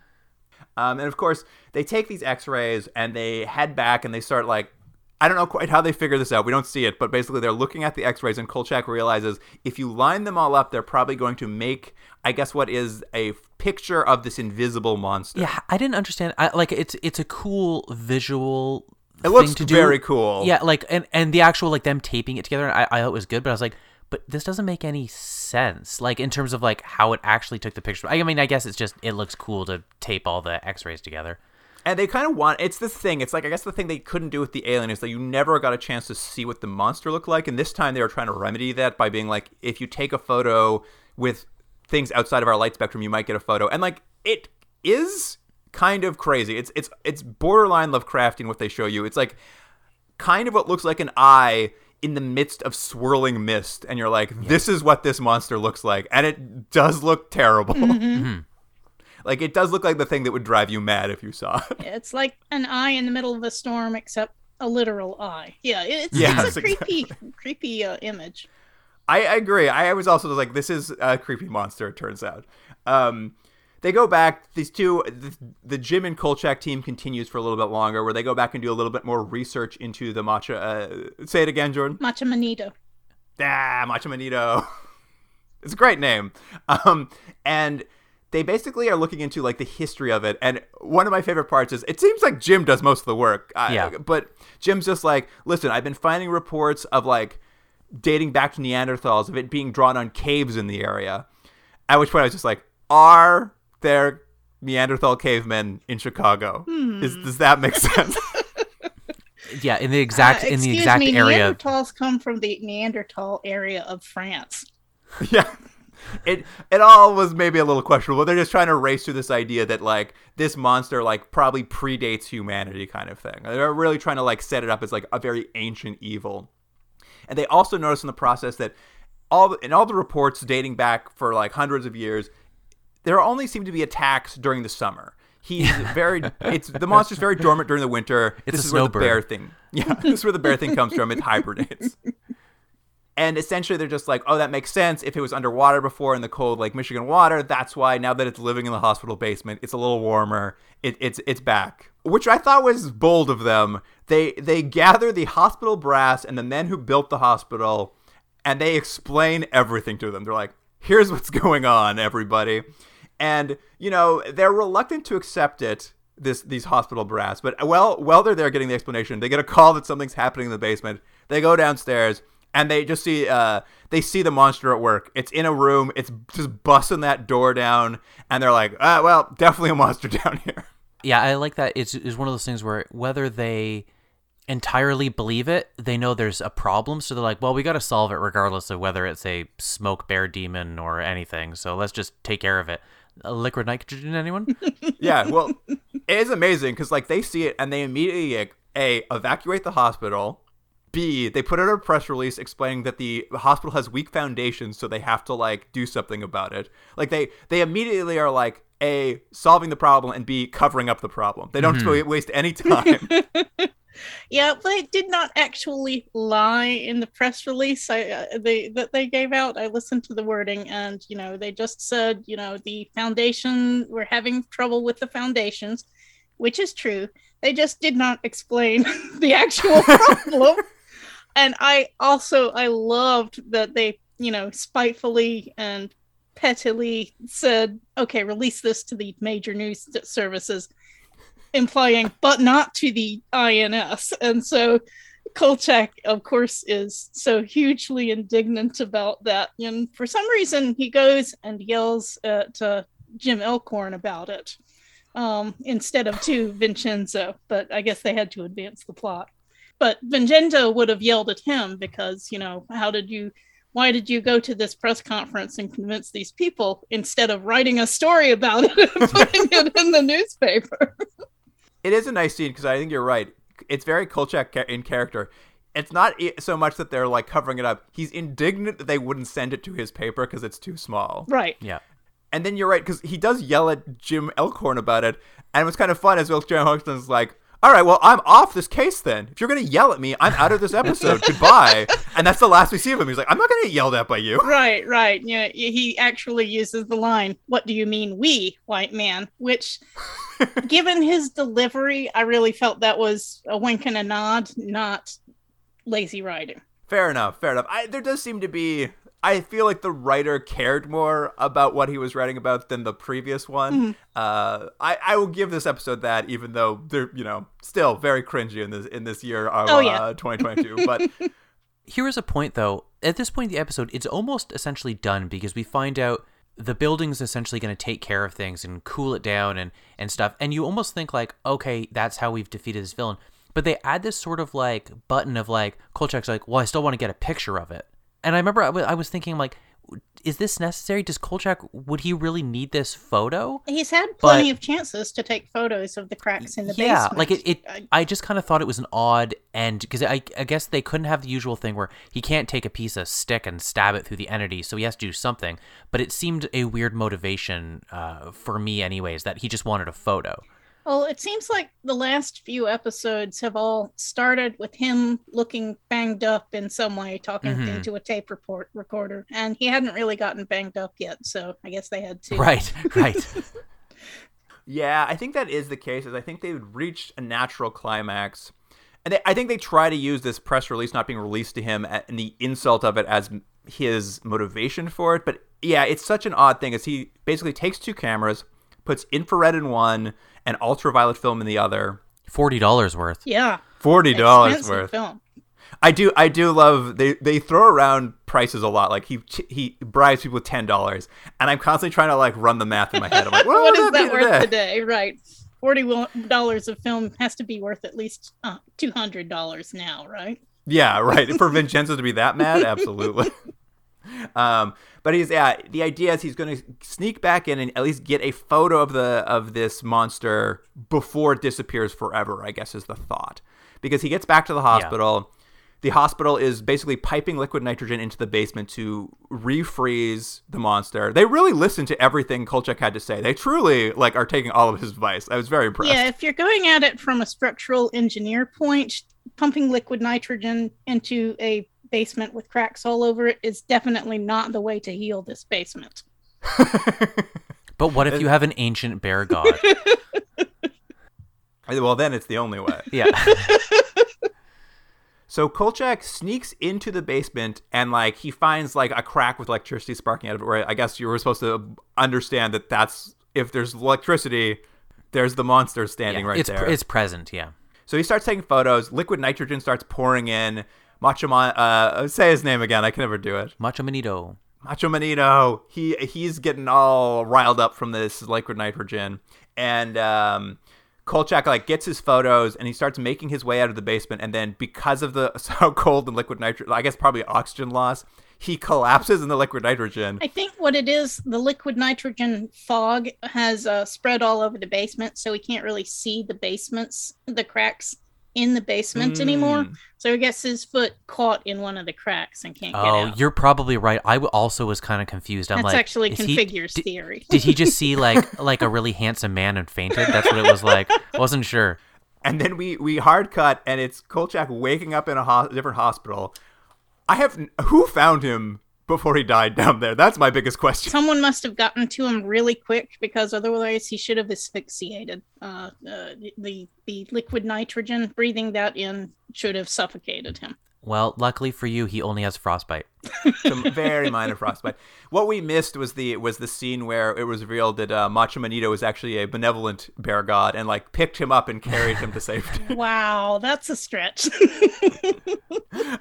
Um, and of course, they take these X-rays and they head back and they start like, I don't know quite how they figure this out. We don't see it, but basically they're looking at the X-rays and Kolchak realizes if you line them all up, they're probably going to make, I guess, what is a picture of this invisible monster. Yeah, I didn't understand. I, like, it's it's a cool visual. It looks thing to do. very cool. Yeah, like and and the actual like them taping it together, I, I thought it was good, but I was like, but this doesn't make any sense. Like in terms of like how it actually took the picture. I mean, I guess it's just it looks cool to tape all the X-rays together. And they kind of want it's this thing. It's like I guess the thing they couldn't do with the alien is that you never got a chance to see what the monster looked like. And this time they were trying to remedy that by being like, if you take a photo with things outside of our light spectrum, you might get a photo. And like it is kind of crazy. It's it's it's borderline Lovecraftian what they show you. It's like kind of what looks like an eye in the midst of swirling mist, and you're like, this is what this monster looks like, and it does look terrible. Mm-hmm. Mm-hmm. Like it does look like the thing that would drive you mad if you saw it. it's like an eye in the middle of a storm, except a literal eye. Yeah, it's, Yes, it's a creepy, creepy uh, image. I, I agree. I was also like, this is a creepy monster. It turns out. Um, they go back. These two, the, the Jim and Kolchak team continues for a little bit longer, where they go back and do a little bit more research into the matcha. Uh, say it again, Jordan. Matcha Manito. Ah, Matcha Manito. it's a great name. Um, and they basically are looking into like the history of it. And one of my favorite parts is it seems like Jim does most of the work. Uh, Yeah. But Jim's just like, listen, I've been finding reports of like dating back to Neanderthals of it being drawn on caves in the area. At which point I was just like, are there Neanderthal cavemen in Chicago? Is, does that make sense? Yeah, in the exact Uh, in the excuse exact me, area. Neanderthals come from the Neanderthal area of France. yeah. It it all was maybe a little questionable. They're just trying to race through this idea that like this monster like probably predates humanity kind of thing. They're really trying to like set it up as like a very ancient evil. And they also notice in the process that all in all the reports dating back for like hundreds of years, there only seem to be attacks during the summer. He's very it's the monster's very dormant during the winter. It's this a is where the bear thing. Yeah, this is where the bear thing comes from. It hibernates. And essentially, they're just like, oh, that makes sense. If it was underwater before in the cold like Michigan water, that's why now that it's living in the hospital basement, it's a little warmer. It, it's it's back, which I thought was bold of them. They they gather the hospital brass and the men who built the hospital, and they explain everything to them. They're like, here's what's going on, everybody, and you know they're reluctant to accept it. This these hospital brass, but well, while they're there getting the explanation, they get a call that something's happening in the basement. They go downstairs and they just see uh they see the monster at work. It's in a room. It's just busting that door down, and they're like, ah, well, definitely a monster down here. Yeah, I like that. It's is one of those things where whether they entirely believe it, they know there's a problem, so they're like, "Well, we got to solve it regardless of whether it's a smoke bear demon or anything. So let's just take care of it." Uh, liquid nitrogen, anyone? yeah, well, it is amazing because like they see it and they immediately like, a evacuate the hospital. B, they put out a press release explaining that the hospital has weak foundations, so they have to like do something about it. Like they they immediately are like A, solving the problem and B, covering up the problem. They don't Mhm. waste any time. Yeah, but they did not actually lie in the press release I, uh, they that they gave out. I listened to the wording, and you know, they just said, you know, the foundation we're having trouble with the foundations, which is true. They just did not explain the actual problem. And I also I loved that they, you know, spitefully and pettily said, "Okay, release this to the major news services." implying but not to the INS. And so Kolchak, of course, is so hugely indignant about that. And for some reason, he goes and yells at uh, Jim Elkhorn about it um, instead of to Vincenzo. But I guess they had to advance the plot. But Vincenzo would have yelled at him because, you know, how did you. Why did you go to this press conference and convince these people instead of writing a story about it and putting it in the newspaper? it is a nice scene because I think you're right. It's very Kolchak in character. It's not so much that they're like covering it up. He's indignant that they wouldn't send it to his paper because it's too small. Right. Yeah. And then you're right because he does yell at Jim Elkhorn about it, and what's kind of fun is Will Jim Hoxton's like, "All right, well, I'm off this case then. If you're gonna yell at me, I'm out of this episode. Goodbye." And that's the last we see of him. He's like, "I'm not gonna get yelled at by you." Right, right. Yeah, he actually uses the line, "What do you mean, we, white man?" Which, given his delivery, I really felt that was a wink and a nod, not lazy writing. Fair enough. Fair enough. I, there does seem to be. I feel like the writer cared more about what he was writing about than the previous one. Uh, I, I will give this episode that, even though they're you know still very cringy in this in this year of Oh, yeah. uh, 2022. But Here is a point, though. At this point in the episode, it's almost essentially done because we find out the building's essentially going to take care of things and cool it down and, and stuff. And you almost think, like, okay, that's how we've defeated this villain. But they add this sort of like button of like, Kolchak's like, well, I still want to get a picture of it. And I remember I was thinking, like, is this necessary? Does Kolchak, would he really need this photo? He's had plenty But- of chances to take photos of the cracks in the base. yeah, basement. like it. it I- I, just kind of thought it was an odd end because I, I guess they couldn't have the usual thing where he can't take a piece of stick and stab it through the entity, so he has to do something. But it seemed a weird motivation uh, for me, anyways, that he just wanted a photo. Well, it seems like the last few episodes have all started with him looking banged up in some way, talking Mhm. into a tape report recorder, and he hadn't really gotten banged up yet, so I guess they had to. Right, right. Yeah, I think that is the case. Is I think they've reached a natural climax, and they, I think they try to use this press release not being released to him and the insult of it as his motivation for it. But yeah, it's such an odd thing. As he basically takes two cameras, puts infrared in one and ultraviolet film in the other. Forty dollars worth. Yeah, Forty dollars expensive worth. film. I do I do love they they throw around prices a lot. Like he he bribes people with ten dollars, and I'm constantly trying to like run the math in my head. I'm like, what, what would is that worth today? today? Right, forty dollars of film has to be worth at least uh, two hundred dollars now, right? Yeah, right. For Vincenzo to be that mad, absolutely. um, but he's yeah. The idea is he's going to sneak back in and at least get a photo of the of this monster before it disappears forever. I guess is the thought because he gets back to the hospital. The hospital is basically piping liquid nitrogen into the basement to refreeze the monster. They really listen to everything Kolchak had to say. They truly like are taking all of his advice. I was very impressed. Yeah, if you're going at it from a structural engineer point, pumping liquid nitrogen into a basement with cracks all over it is definitely not the way to heal this basement. But what if you have an ancient bear god? well, then it's the only way. Yeah. So Kolchak sneaks into the basement and like he finds like a crack with electricity sparking out of it. Where I guess you were supposed to understand that that's if there's electricity, there's the monster standing Yeah, right it's there. it's present. Yeah. so he starts taking photos. Liquid nitrogen starts pouring in. Macho Man, uh, say his name again. I can never do it. Macho Manito. Macho Manito. He he's getting all riled up from this liquid nitrogen, and um, Kolchak like gets his photos and he starts making his way out of the basement. And then because of the so cold and liquid nitrogen, I guess probably oxygen loss, he collapses in the liquid nitrogen. I think what it is, the liquid nitrogen fog has uh, spread all over the basement, so we can't really see the basements, the cracks in the basement anymore. Hmm. So I guess his foot caught in one of the cracks and can't get Oh, out. you're probably right. I also was kind of confused. I'm That's like, actually is he- configures di- theory. did he just see like like a really handsome man and fainted? That's what it was like. Wasn't sure. And then we we hard cut, and it's Kolchak waking up in a ho- different hospital. I have who found him before he died down there. That's my biggest question. Someone must have gotten to him really quick because otherwise he should have asphyxiated. Uh, uh, the the liquid nitrogen breathing that in should have suffocated him. Well, luckily for you, he only has frostbite. Some very minor frostbite. What we missed was the was the scene where it was revealed that uh, Macho Manito was actually a benevolent bear god and like picked him up and carried him to safety. Wow, that's a stretch.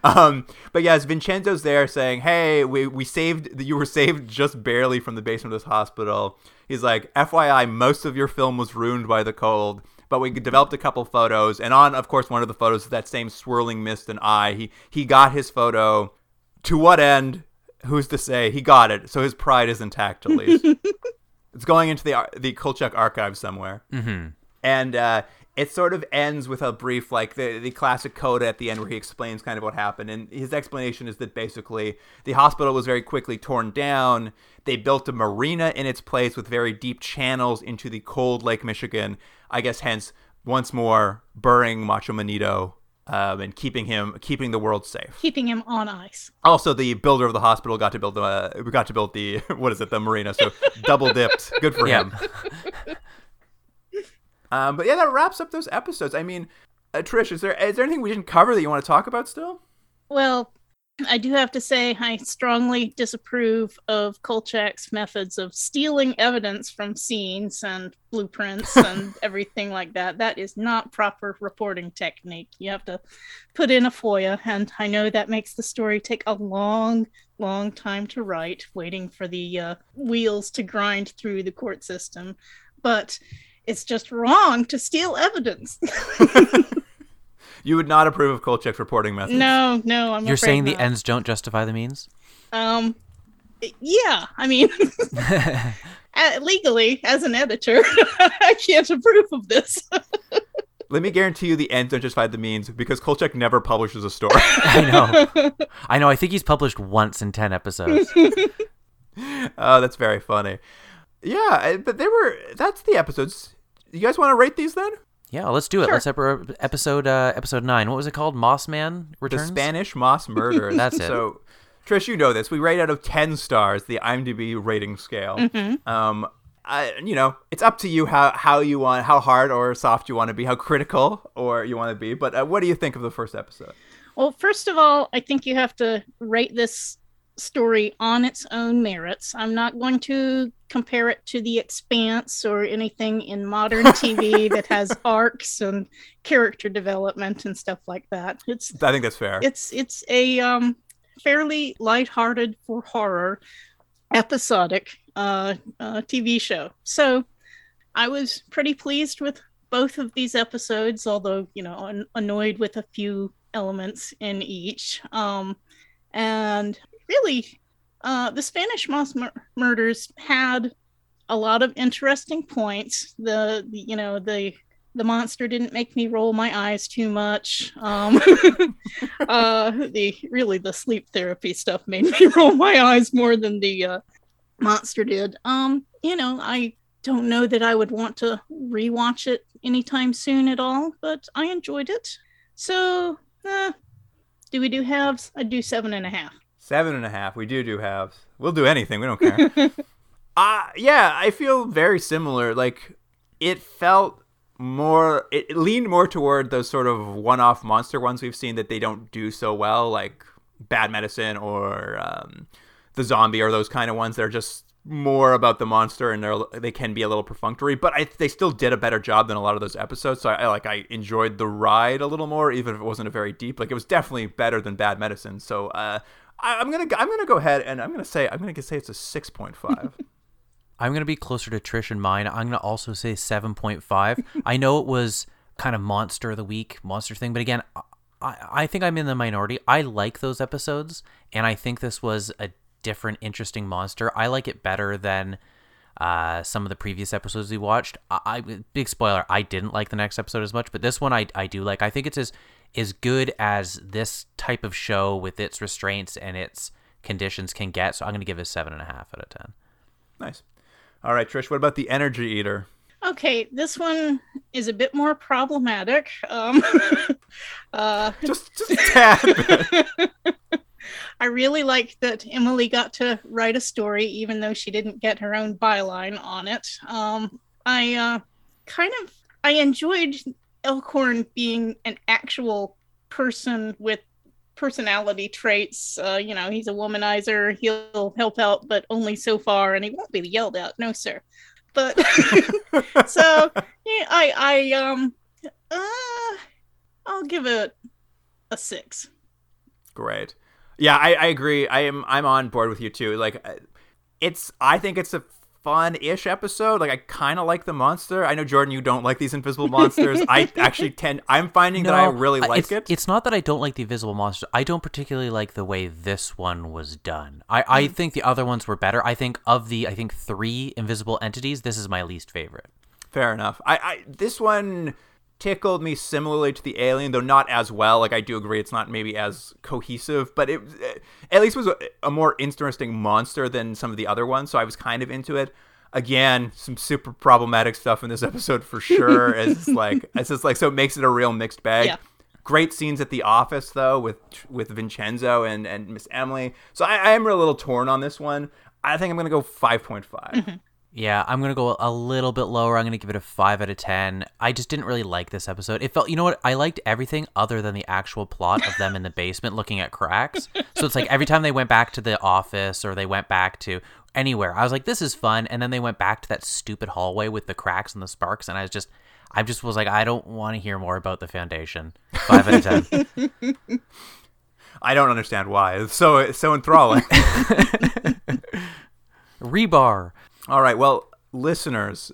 Um, but yes, Vincenzo's there saying, "Hey, we we saved you were saved just barely from the basement of this hospital." He's like, "FYI, most of your film was ruined by the cold." But we developed a couple photos, and on, of course, one of the photos is that same swirling mist and eye. He he got his photo. To what end? Who's to say? He got it, so his pride is intact at least. it's going into the the Kolchak archive somewhere Mm-hmm. and uh, it sort of ends with a brief like the, the classic coda at the end where he explains kind of what happened. And his explanation is that basically the hospital was very quickly torn down. They built a marina in its place with very deep channels into the cold lake michigan. I guess hence once more burying macho manito um, and keeping him keeping the world safe. Keeping him on ice. also the builder of the hospital got to build the uh, we got to build the what is it the marina. So double dipped. Good for Yeah. him um, but yeah that wraps up those episodes i mean uh, trish is there is there anything we didn't cover that you want to talk about still Well, I do have to say I strongly disapprove of Kolchak's methods of stealing evidence from scenes and blueprints and everything like that. That is not proper reporting technique. You have to put in a FOIA, and I know that makes the story take a long, long time to write, waiting for the uh, wheels to grind through the court system. But it's just wrong to steal evidence. you would not approve of kolchak's reporting methods no, no, I'm You're afraid saying the ends don't justify the means? Um, yeah, I mean, uh, legally, as an editor, I can't approve of this. let me guarantee you the ends don't justify the means because kolchak never publishes a story I know. I know. I think he's published once in 10 episodes. oh that's very funny yeah but they were that's the episodes you guys want to rate these then Yeah, let's do it. Sure. Let's ep- episode uh, episode 9. What was it called? Moss Man returns? The Spanish Moss Murder. That's it. So, Trish, you know this. We rate out of ten stars the IMDb rating scale. Um, I, you know, it's up to you how how you want, how hard or soft you want to be, how critical or you want to be. But uh, what do you think of the first episode? well, first of all, I think you have to rate this story on its own merits. I'm not going to compare it to The Expanse or anything in modern TV that has arcs and character development and stuff like that. It's I think that's fair. it's it's a um fairly lighthearted for horror episodic uh, uh TV show. So I was pretty pleased with both of these episodes, although you know an- annoyed with a few elements in each. Um, and really, uh, the Spanish Moss mur- Murders had a lot of interesting points. The, the you know the the monster didn't make me roll my eyes too much. Um, uh, the really the sleep therapy stuff made me roll my eyes more than the uh, monster did. Um, you know, I don't know that I would want to rewatch it anytime soon at all, but I enjoyed it. So, uh, do we do halves? I do seven and a half. Seven and a half. We do do halves. We'll do anything. We don't care. uh, yeah, I feel very similar. Like, it felt more, it it leaned more toward those sort of one off monster ones we've seen that they don't do so well, like Bad Medicine or um, The Zombie, or those kind of ones that are just more about the monster and they're they can be a little perfunctory but I, they still did a better job than a lot of those episodes so I, I like i enjoyed the ride a little more even if it wasn't a very deep like it was definitely better than bad medicine so uh I, i'm gonna i'm gonna go ahead and i'm gonna say i'm gonna say it's a 6.5 I'm going to be closer to Trish and mine. I'm to also say 7.5. I know it was kind of monster of the week, monster thing, but again, I, I think I'm in the minority. I like those episodes, and I think this was a different, interesting monster. I like it better than uh, some of the previous episodes we watched. I, I big spoiler, I didn't like the next episode as much, but this one I I do like. I think it's as as good as this type of show with its restraints and its conditions can get. So I'm going to give it a seven and a half out of ten. Nice. All right, Trish. What about the Energy Eater? Okay, this one is a bit more problematic. Um, uh, just, just a tad. I really like that Emily got to write a story, even though she didn't get her own byline on it. Um, I uh, kind of I enjoyed Elkhorn being an actual person with personality traits. Uh, you know, he's a womanizer. He'll help out, but only so far, and he won't be yelled at. No, sir. But so yeah, I I um uh I'll give it a six. Great. Yeah, I, I agree. I am I'm on board with you too. Like, uh, it's I think it's a fun-ish episode. Like, I kind of like the monster. I know Jordan, you don't like these invisible monsters. I actually tend. I'm finding that I really like it's, it. It's not that I don't like the invisible monster. I don't particularly like the way this one was done. I I Mm. think the other ones were better. I think of the I think three invisible entities, this is my least favorite. Fair enough. I, I this one tickled me similarly to the alien, though not as well. Like I do agree, it's not maybe as cohesive, but it eh, at least was a, a more interesting monster than some of the other ones. So I was kind of into it. Again, some super problematic stuff in this episode for sure. it's like it's just like so it makes it a real mixed bag. Yeah. Great scenes at the office though with with Vincenzo and and Miss Emily. So I, I am a little torn on this one. I think I'm gonna go five point five. Mm-hmm. Yeah, I'm gonna go a little bit lower. I'm gonna give it a five out of ten. I just didn't really like this episode. It felt, you know what? I liked everything other than the actual plot of them in the basement looking at cracks. So it's like every time they went back to the office or they went back to anywhere, I was like, this is fun. And then they went back to that stupid hallway with the cracks and the sparks, and I was just, I just was like, I don't want to hear more about the Foundation. Five out of ten. I don't understand why. It's so it's so enthralling. Rebar. All right, well, listeners,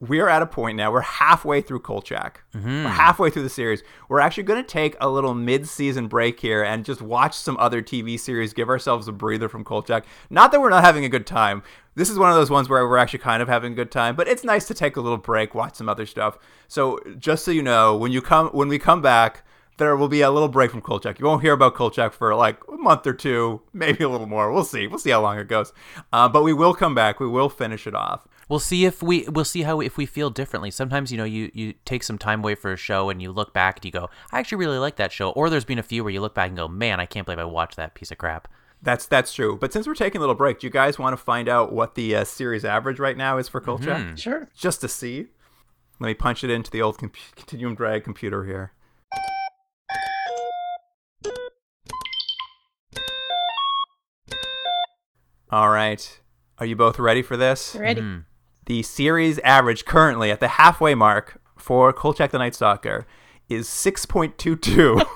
we're at a point now. We're halfway through Kolchak. Mm-hmm. We're halfway through the series. We're actually going to take a little mid-season break here and just watch some other TV series, give ourselves a breather from Kolchak. Not that we're not having a good time. This is one of those ones where we're actually kind of having a good time, but it's nice to take a little break, watch some other stuff. So, just so you know, when you come when we come back, there will be a little break from Kolchak. You won't hear about Kolchak for like a month or two, maybe a little more. We'll see. We'll see how long it goes. Uh, but we will come back. We will finish it off. We'll see if we we'll see how if we feel differently. Sometimes you know you you take some time away for a show and you look back and you go, I actually really like that show. Or there's been a few where you look back and go, Man, I can't believe I watched that piece of crap. That's that's true. But since we're taking a little break, do you guys want to find out what the uh, series average right now is for Kolchak? Sure. Just to see. Let me punch it into the old com- Continuum Drag computer here. All right. Are you both ready for this? Ready? Mm-hmm. The series average currently at the halfway mark for Kolchak the Night Stalker is 6.22.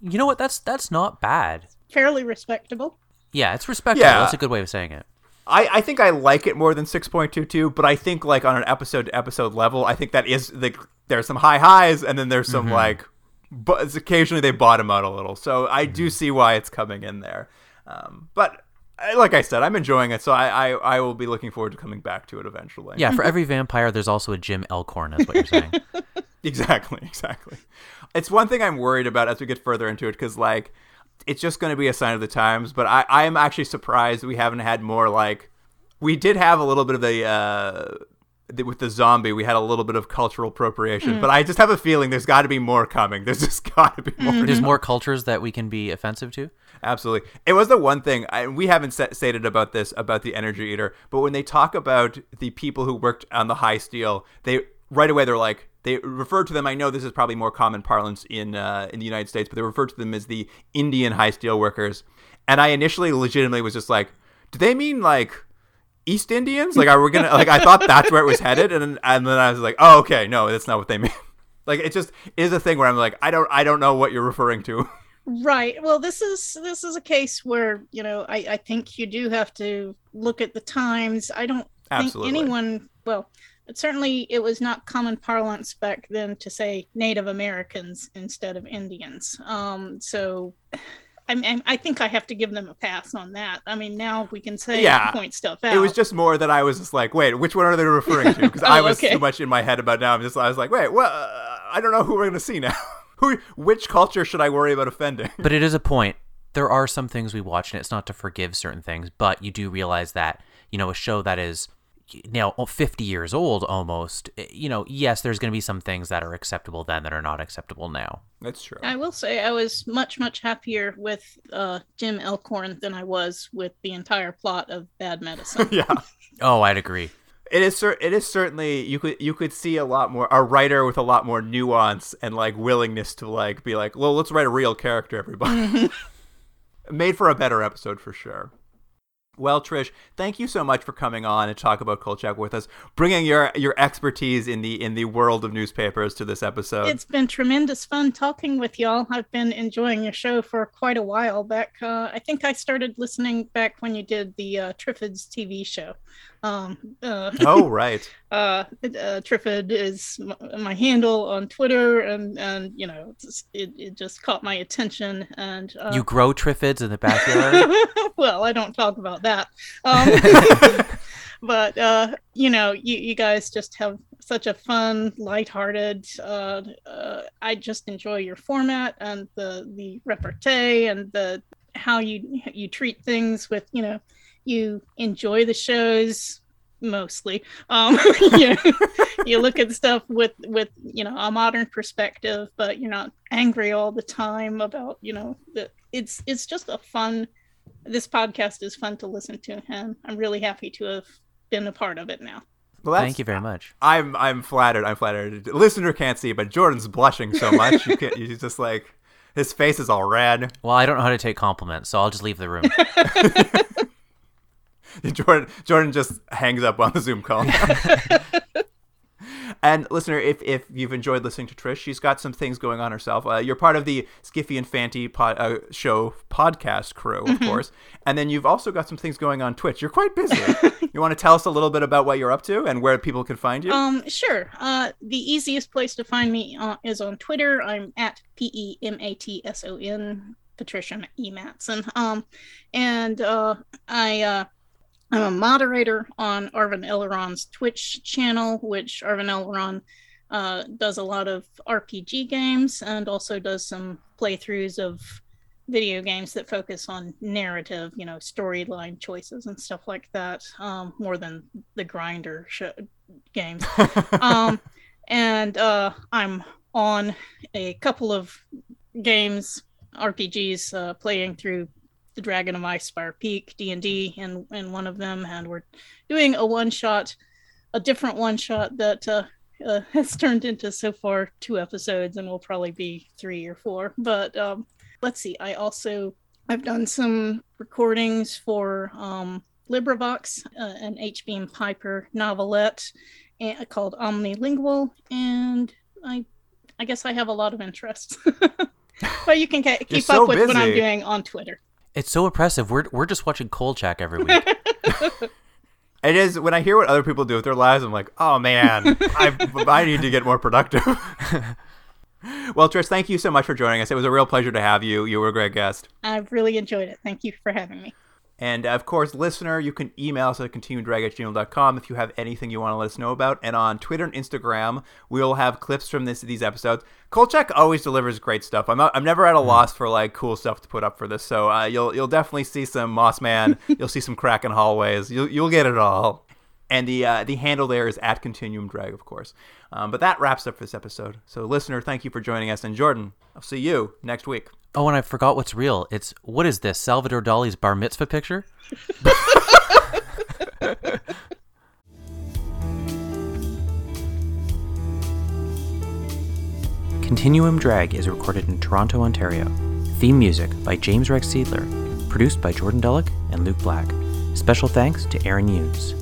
You know what? That's that's not bad. Fairly respectable. Yeah, it's respectable. Yeah. That's a good way of saying it. I, I think I like it more than 6.22, but I think like on an episode to episode level, I think that is the there's some high highs and then there's some mm-hmm. like but occasionally they bottom out a little. So I do mm-hmm. see why it's coming in there. Um, but I- like I said, I'm enjoying it, so I, I I will be looking forward to coming back to it eventually. Yeah, for every vampire, there's also a Jim Elkhorn. Is what you're saying. Exactly, exactly. It's one thing I'm worried about as we get further into it because, like, it's just going to be a sign of the times. But I, I am actually surprised we haven't had more. Like, we did have a little bit of the, uh, the with the zombie. We had a little bit of cultural appropriation, but I just have a feeling there's got to be more coming. There's just got to be more. There's more cultures that we can be offensive to. Absolutely. It was the one thing I, we haven't sa- stated about this about the energy eater, but when they talk about the people who worked on the high steel, they right away they're like they refer to them. I know this is probably more common parlance in uh, in the United States, but they refer to them as the Indian high steel workers. And I initially legitimately was just like, do they mean like East Indians? Like, are we gonna like? I thought that's where it was headed, and then, and then I was like, oh, okay, no, that's not what they mean. Like, it just is a thing where I'm like, I don't, I don't know what you're referring to. Right. Well, this is this is a case where you know I I think you do have to look at the times. I don't Absolutely. think anyone. Well, certainly it was not common parlance back then to say Native Americans instead of Indians. Um. So. I mean, I think I have to give them a pass on that. I mean, now we can say Yeah. point stuff out. It was just more that I was just like, wait, which one are they referring to? Because Oh, I was okay. too much in my head about now. I'm just, I was like, wait, well, uh, I don't know who we're gonna see now. who, which culture should I worry about offending? But it is a point. There are some things we watch, and it's not to forgive certain things, but you do realize that, you know, a show that is now 50 years old almost, eh, you know, yes, there's going to be some things that are acceptable then that are not acceptable now. That's true. I will say I was much much happier with uh, Jim Elkhorn than I was with the entire plot of Bad Medicine. yeah. Oh, I'd agree. It is cer- it is certainly you could you could see a lot more a writer with a lot more nuance and like willingness to like be like well let's write a real character everybody made for a better episode for sure. Well, Trish, thank you so much for coming on and talk about Kolchak with us, bringing your your expertise in the in the world of newspapers to this episode. It's been tremendous fun talking with y'all. I've been enjoying your show for quite a while. Back, uh, I think I started listening back when you did the uh, Triffids TV show. Um, uh, oh right, uh, uh, Triffid is m- my handle on Twitter, and and you know it, it just caught my attention. And uh, You grow triffids in the backyard? well, I don't talk about that. Um, but uh, you know, you, you guys just have such a fun, lighthearted. Uh, uh, I just enjoy your format and the the repartee and the how you you treat things with you know you enjoy the shows mostly um you, you look at stuff with with you know a modern perspective but you're not angry all the time about you know the it's it's just a fun this podcast is fun to listen to and i'm really happy to have been a part of it now well, Thank you very much. I'm I'm flattered. I'm flattered. The listener can't see, but Jordan's blushing so much. You can't. He's just like his face is all red. Well, I don't know how to take compliments, so I'll just leave the room. Jordan Jordan just hangs up on the Zoom call. and listener, if, if you've enjoyed listening to Trish, she's got some things going on herself. Uh, you're part of the Skiffy and Fanty pod, uh, show podcast crew, of course, and then you've also got some things going on Twitch. You're quite busy. you want to tell us a little bit about what you're up to and where people can find you? Um, sure. Uh, the easiest place to find me uh, is on Twitter. I'm at P E M A T S O N, Patricia E. Matson. Um, and uh, I uh, I'm a moderator on Arvin Elron's Twitch channel, which Arvin Elron uh, does a lot of RPG games and also does some playthroughs of video games that focus on narrative, you know, storyline choices and stuff like that, um, more than the grinder show, games. um, and uh, I'm on a couple of games, RPGs, uh, playing through the Dragon of Ice Spire Peak D and D, and and one of them, and we're doing a one shot, a different one shot that uh, uh, has turned into so far two episodes, and will probably be three or four. But um, let's see, I also I've done some recordings for um, LibriVox, uh, an H. Beam Piper novelette and, called Omnilingual, and I I guess I have a lot of interests. but you can ca- keep so up with what I'm doing on Twitter. It's so impressive. We're we're just watching Kolchak every week. It is when I hear what other people do with their lives, I'm like, oh man, I I need to get more productive. well, Trish, thank you so much for joining us. It was a real pleasure to have you. You were a great guest. I've really enjoyed it. Thank you for having me. And of course, listener, you can email us at continuumdrag@gmail.com if you have anything you want to let us know about. And on Twitter and Instagram, we'll have clips from this these episodes. Kolchak always delivers great stuff. I'm I'm never at a loss for like cool stuff to put up for this. So uh, you'll you'll definitely see some Moss Man. you'll see some Kraken hallways. You'll you'll get it all. And the uh, the handle there is at Continuum Drag, of course. Um, but that wraps up this episode. So, listener, thank you for joining us. And Jordan, I'll see you next week. Oh, and I forgot what's real. It's what is this? Salvador Dali's bar mitzvah picture? Continuum Drag is recorded in Toronto, Ontario. Theme music by James Rex Seidler. Produced by Jordan Dullock and Luke Black. Special thanks to Aaron Hughes.